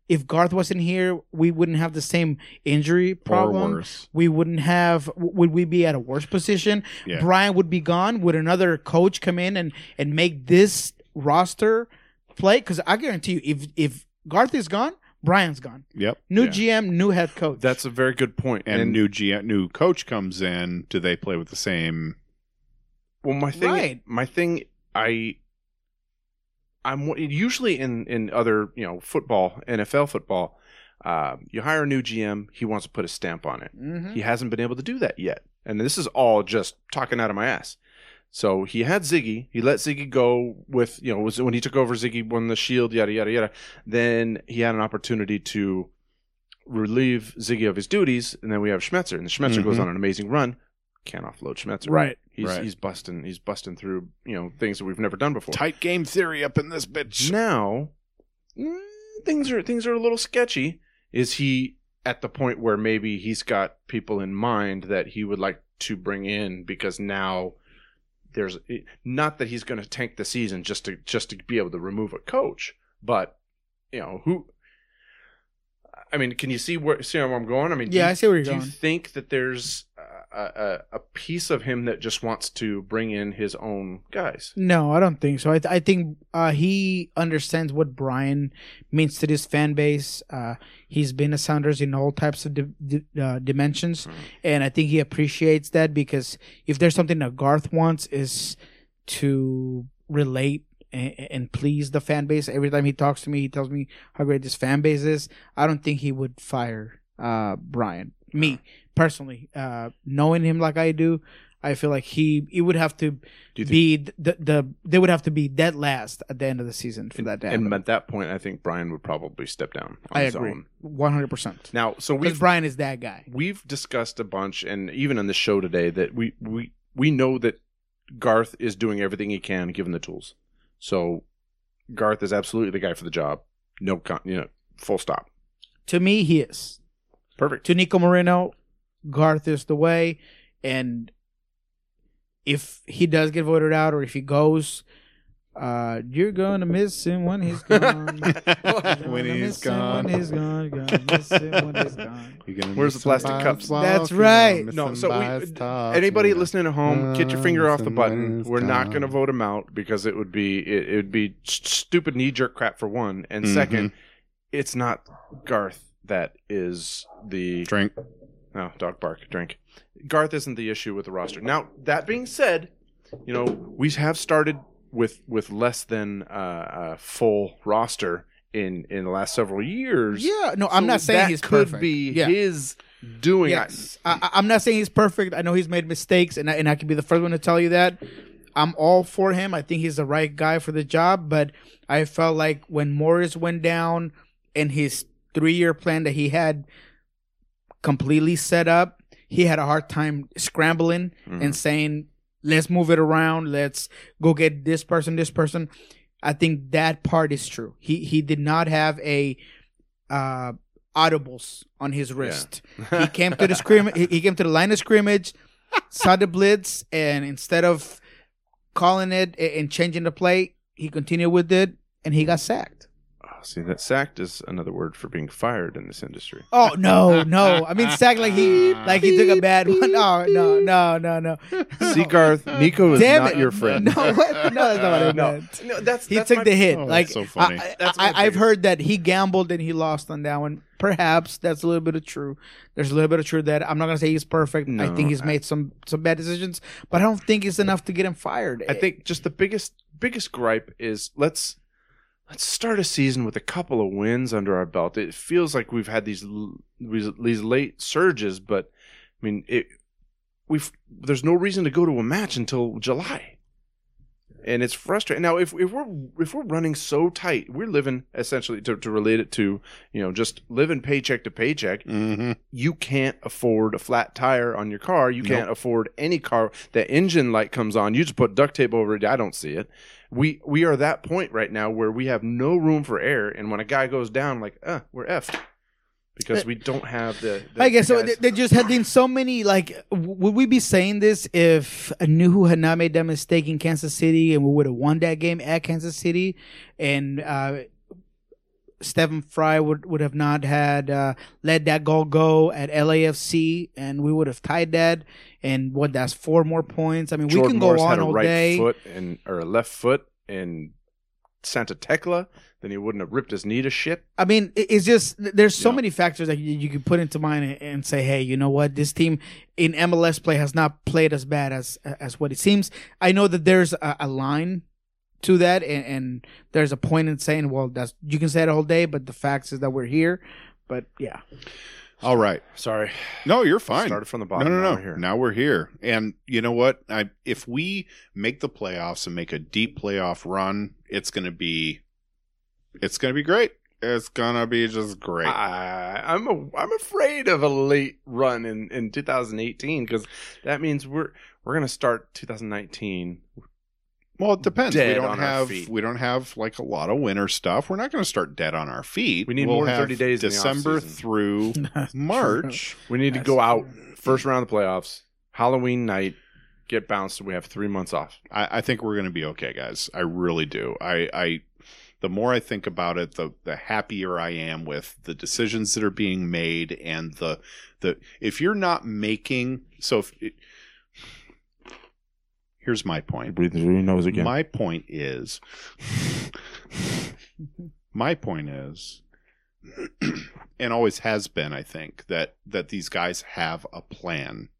if Garth wasn't here, we wouldn't have the same injury or problem? worse. we wouldn't have would we be at a worse position Yeah. brian would be gone would another coach come in and and make this roster play because i guarantee you if if garth is gone brian's gone Yep. new Yeah. gm new head coach that's a very good point. And, new GM, new coach comes in. Do they play with the same? Well, my thing, Right. my thing, I, I'm usually in in other you know football, NFL football. Uh, you hire a new GM, he wants to put a stamp on it. Mhm. He hasn't been able to do that yet, and this is all just talking out of my ass. So he had Sigi. He let Sigi go with you know was when he took over. Sigi won the Shield, yada yada yada. Then he had an opportunity to relieve Sigi of his duties, and then we have Schmetzer, and the Schmetzer goes Mhm. on an amazing run. Can't offload Schmetzer. right He's Right. he's busting he's busting through you know things that we've never done before. Tight game theory up in this bitch. Now mm, things are things are a little sketchy. Is he at the point where maybe he's got people in mind that he would like to bring in because now there's not that he's going to tank the season just to just to be able to remove a coach, but you know who. I mean, can you see where see where I'm going? I mean, yeah you i see where you're do going you think that there's a, a, a piece of him that just wants to bring in his own guys? No, I don't think so. I, th- I think uh, he understands what Brian means to this fan base. Uh, he's been a Sounders in all types of di- di- uh, dimensions, Mhm. and I think he appreciates that because if there's something that Garth wants is to relate and, and please the fan base. Every time he talks to me, he tells me how great this fan base is. I don't think he would fire uh, Brian. Me personally, uh, knowing him like I do. I feel like he he would have to Do you think be the, the they would have to be dead last at the end of the season for that to happen. And at that point, I think Brian would probably step down. On I his agree, one hundred percent. Now, so Because we've Brian is that guy. we've discussed a bunch, and even on the show today, that we we we know that Garth is doing everything he can, given the tools. So Garth is absolutely the guy for the job. No, con- you know, full stop. To me, he is. Perfect. To Niko Moreno, Garth is the way. and if he does get voted out or if he goes, uh, you're gonna miss him when he's gone. When gonna he's miss him gone. When he's gone, you're gonna miss him when he's gone. You're Where's the plastic him by cups? his That's right. miss No, so we, anybody you're listening at home, get your finger off the button. We're not going to vote him out because it would be it, it would be stupid knee jerk crap for one, and Mhm. second, it's not Garth that is the drink. No dog bark drink. Garth isn't the issue with the roster. Now that being said, you know we have started with with less than uh, a full roster in in the last several years. Yeah, no, I'm So not saying that he's could perfect. be Yeah. his doing. Yes, I, I'm not saying he's perfect. I know he's made mistakes, and I, and I can be the first one to tell you that. I'm all for him. I think he's the right guy for the job. But I felt like when Morris went down and his three year plan that he had completely set up, he had a hard time scrambling Mhm. and saying, "Let's move it around. Let's go get this person, this person." I think that part is true. He he did not have a uh, audibles on his wrist. He came to the scrim. He he came to the line of scrimmage, saw the blitz, and instead of calling it and changing the play, he continued with it, and he got sacked. See that sacked is another word for being fired in this industry. Oh no, no! I mean sacked like he like he took a bad one. Oh no, no, no, no! See, Garth, Niko is Damn not it. your friend. No, what? no, that's not what I no, meant. no, that's He that's took my- the hit. Oh, that's like so funny. I, I, I've heard that he gambled and he lost on that one. Perhaps that's a little bit of true. There's a little bit of truth that I'm not gonna say he's perfect. I think he's I- made some some bad decisions, but I don't think it's enough to get him fired. I think just the biggest biggest gripe is let's let's start a season with a couple of wins under our belt. It feels like we've had these these, these late surges, but I mean it. We've there's no reason to go to a match until July, and it's frustrating. Now, if if we're if we're running so tight, we're living essentially to, to relate it to you know just living paycheck to paycheck Mm-hmm. you can't afford a flat tire on your car. You can't afford any car. The engine light comes on. You just put duct tape over it. I don't see it. We we are that point right now where we have no room for air, and when a guy goes down, like, uh, we're effed because we don't have the. the I guess so. guys- They, they just had been so many. Like, would we be saying this if Nouhou had not made that mistake in Kansas City and we would have won that game at Kansas City, and uh, Stefan Frei would would have not had uh, let that goal go at LAFC, and we would have tied that. And what? That's four more points. I mean, we can go Morris on had a all right day. foot and or a left foot in Santa Tecla, then he wouldn't have ripped his knee to shit. I mean, it's just there's so Yeah. many factors that you, you can put into mind and- and say, hey, you know what? This team in MLS play has not played as bad as as what it seems. I know that there's a, a line to that, and, and there's a point in saying, well, that's you can say it all day, but the facts is that we're here. But yeah, All right. Sorry, No, you're fine. started from the No, bottom. no, now no. we're here. Now we're here, and you know what? I if we make the playoffs and make a deep playoff run, it's gonna be, it's gonna be great. It's gonna be just great. I, I'm a, I'm afraid of a late run in, in 2018 because that means we're we're gonna start 2019. Well, it depends. We don't on have we don't have like a lot of winter stuff. We're not going to start dead on our feet. We need We'll more than have 30 days in the December offseason. through March. We need to go out first round of the playoffs, Halloween night, get bounced, and we have three months off. I, I think we're going to be okay, guys. I really do. I, I, the more I think about it, the the happier I am with the decisions that are being made and the the if you're not making so if it, here's my point. Breathing through your nose again. My point is, my point is, and always has been, I think that that these guys have a plan.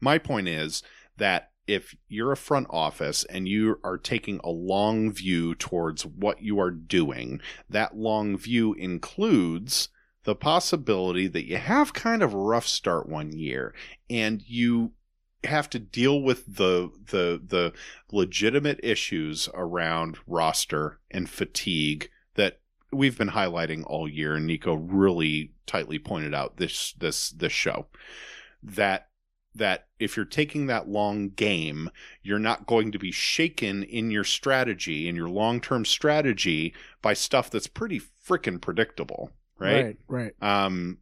My point is that if you're a front office and you are taking a long view towards what you are doing, that long view includes the possibility that you have kind of a rough start one year and you have to deal with the the the legitimate issues around roster and fatigue that we've been highlighting all year and Niko really tightly pointed out this this this show. That that if you're taking that long game you're not going to be shaken in your strategy in your long-term strategy by stuff that's pretty freaking predictable right? Right. um,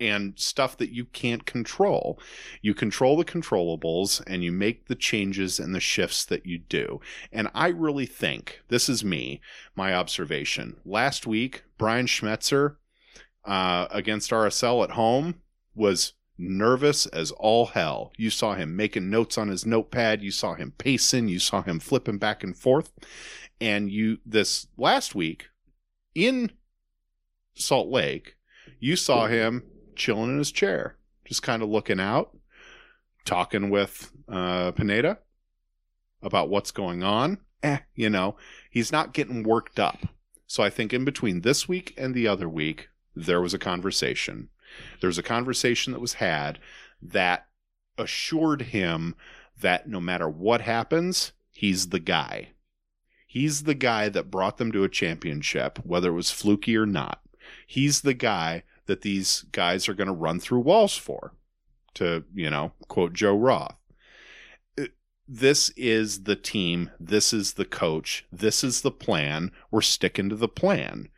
and stuff that you can't control. You control the controllables and you make the changes and the shifts that you do. And I really think this is me, my observation. Last week, Brian Schmetzer uh, against RSL at home was nervous as all hell. You saw him making notes on his notepad. You saw him pacing. You saw him flipping back and forth. And you, this last week in Salt Lake, you saw him chilling in his chair, just kind of looking out, talking with uh, Pineda about what's going on. Eh, you know, he's not getting worked up. So I think in between this week and the other week, there was a conversation. There was a conversation that was had that assured him that no matter what happens, he's the guy. He's the guy that brought them to a championship, whether it was fluky or not. He's the guy that these guys are going to run through walls for, to, you know, quote Joe Roth. This is the team. This is the coach. This is the plan. We're sticking to the plan.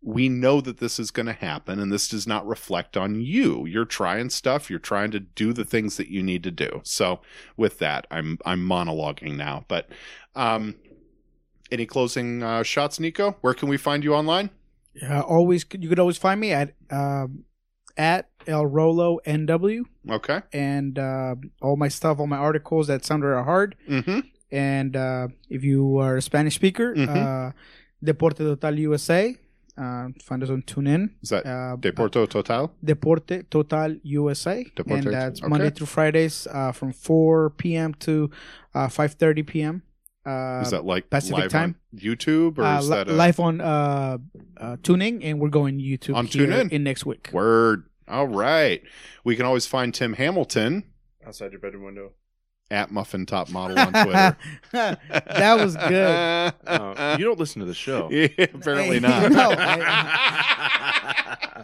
We know that this is going to happen, and this does not reflect on you. You're trying stuff. You're trying to do the things that you need to do. So, with that, I'm I'm monologuing now. But, um, any closing uh, shots, Niko? Where can we find you online? Yeah, always you could always find me at um, at El Rolo NW Okay. and uh, all my stuff, all my articles that Sounder at Heart. Mm-hmm. And uh, if you are a Spanish speaker, Mhm. uh, Deporte Total USA. Uh, find us on TuneIn. Is that Uh, Deporto Total? Deporte Total USA, Deporte, and that's okay. Monday through Fridays uh, from 4 p.m. to uh, 5:30 p.m. Uh, is that like Pacific live time? on YouTube or uh, is li- that a live on uh, uh, TuneIn, and we're going YouTube On here TuneIn? in next week. word? All right. We can always find Tim Hamilton Outside your bedroom window. At Muffin Top Model on Twitter. that was good. Uh, you don't listen to the show. Yeah, apparently not. no,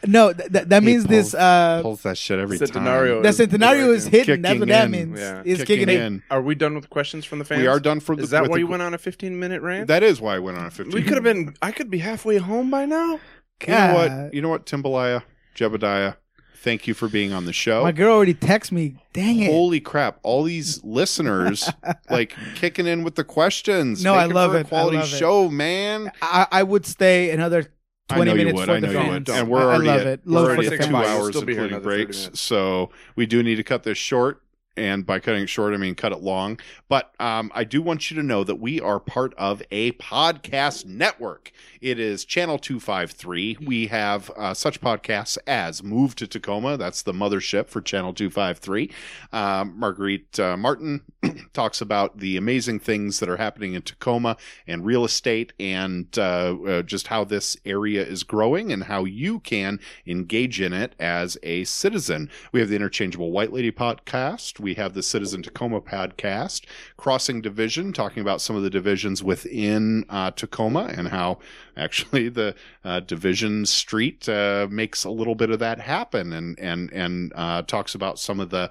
No, th- th- that He means this. pulls- Uh, Pulls that shit every Centenario time. the is centenario is working. hidden. That's what that in. means. Yeah. It's Kicking kicking, in. in. Are we done with questions from the fans? We are done for the. Is that why the- you went on a 15 minute rant? That is why I went on a 15. we could have been. I could be halfway home by now. You know what? You know what, Timbalaya, Jebediah, thank you for being on the show. My girl already texted me. Dang it. Holy crap! All these listeners like kicking in with the questions. No, I love for a it. I Quality love it. show, man. I, I would stay another I 20 know you minutes would. for I know the you fans. would. And we're already I love at, it. we're already at two fans. Hours, still be including breaks. So we do need to cut this short. And by cutting it short, I mean cut it long. But um, I do want you to know that we are part of a podcast network. It is Channel 253. We have uh, such podcasts as Move to Tacoma. That's the mothership for Channel 253. Um, Marguerite uh, Martin talks about the amazing things that are happening in Tacoma and real estate and uh, uh, just how this area is growing and how you can engage in it as a citizen. We have the Interchangeable White Lady podcast. We have the Citizen Tacoma podcast, Crossing Division, talking about some of the divisions within uh, Tacoma and how actually the uh, Division Street uh, makes a little bit of that happen and and and uh, talks about some of the.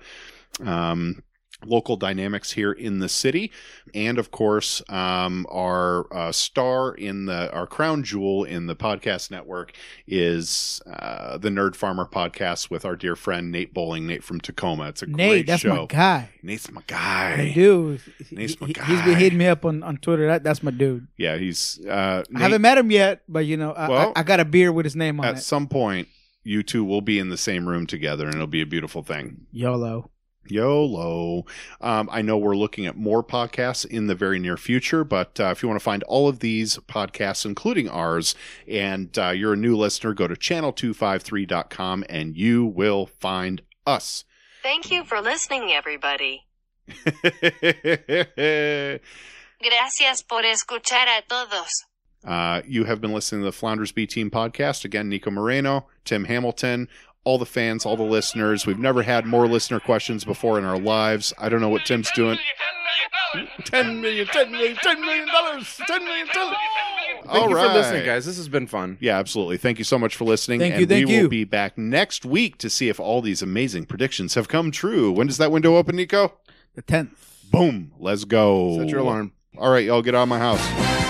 Um, local dynamics here in the city and of course um, our uh, star in the our crown jewel in the podcast network is uh, the nerd farmer podcast with our dear friend nate bowling nate from tacoma it's a Nate, great that's show my guy. nate's my I guy do. He, Nate's my he, has been hitting me up on, on Twitter. That, that's my dude. yeah he's uh, I haven't met him yet, but you know, I, Well, I, I got a beer with his name on at it. At some point you two will be in the same room together and it'll be a beautiful thing YOLO. YOLO. Um, I know we're looking at more podcasts in the very near future, but uh, if you want to find all of these podcasts, including ours, and uh, you're a new listener, go to channel253.com and you will find us. Thank you for listening, everybody. Gracias por escuchar a todos. Uh, you have been listening to the Flounders B Team podcast. Again, Niko Moreno, Tim Hamilton, all the fans, all the listeners. We've never had more listener questions before in our lives. I don't know what Tim's doing. $10 million, $10 million, $10 million, $10 million, $10 million, $10 million. Thank you for listening, guys. This has been fun. Yeah, absolutely. Thank you so much for listening. Thank and you, thank we will be back next week to see if all these amazing predictions have come true. When does that window open, Niko? The 10th. Boom. Let's go. Set your alarm. All right, y'all get out of my house.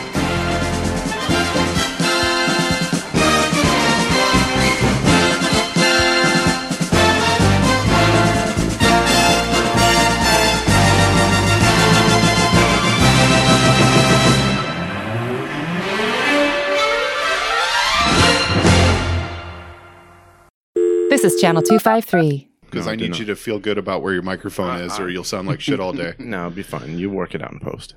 This is Channel 253. Because No, I need not. you to feel good about where your microphone Uh, is, or you'll sound like shit all day. No, it'll be fine. You work it out in post.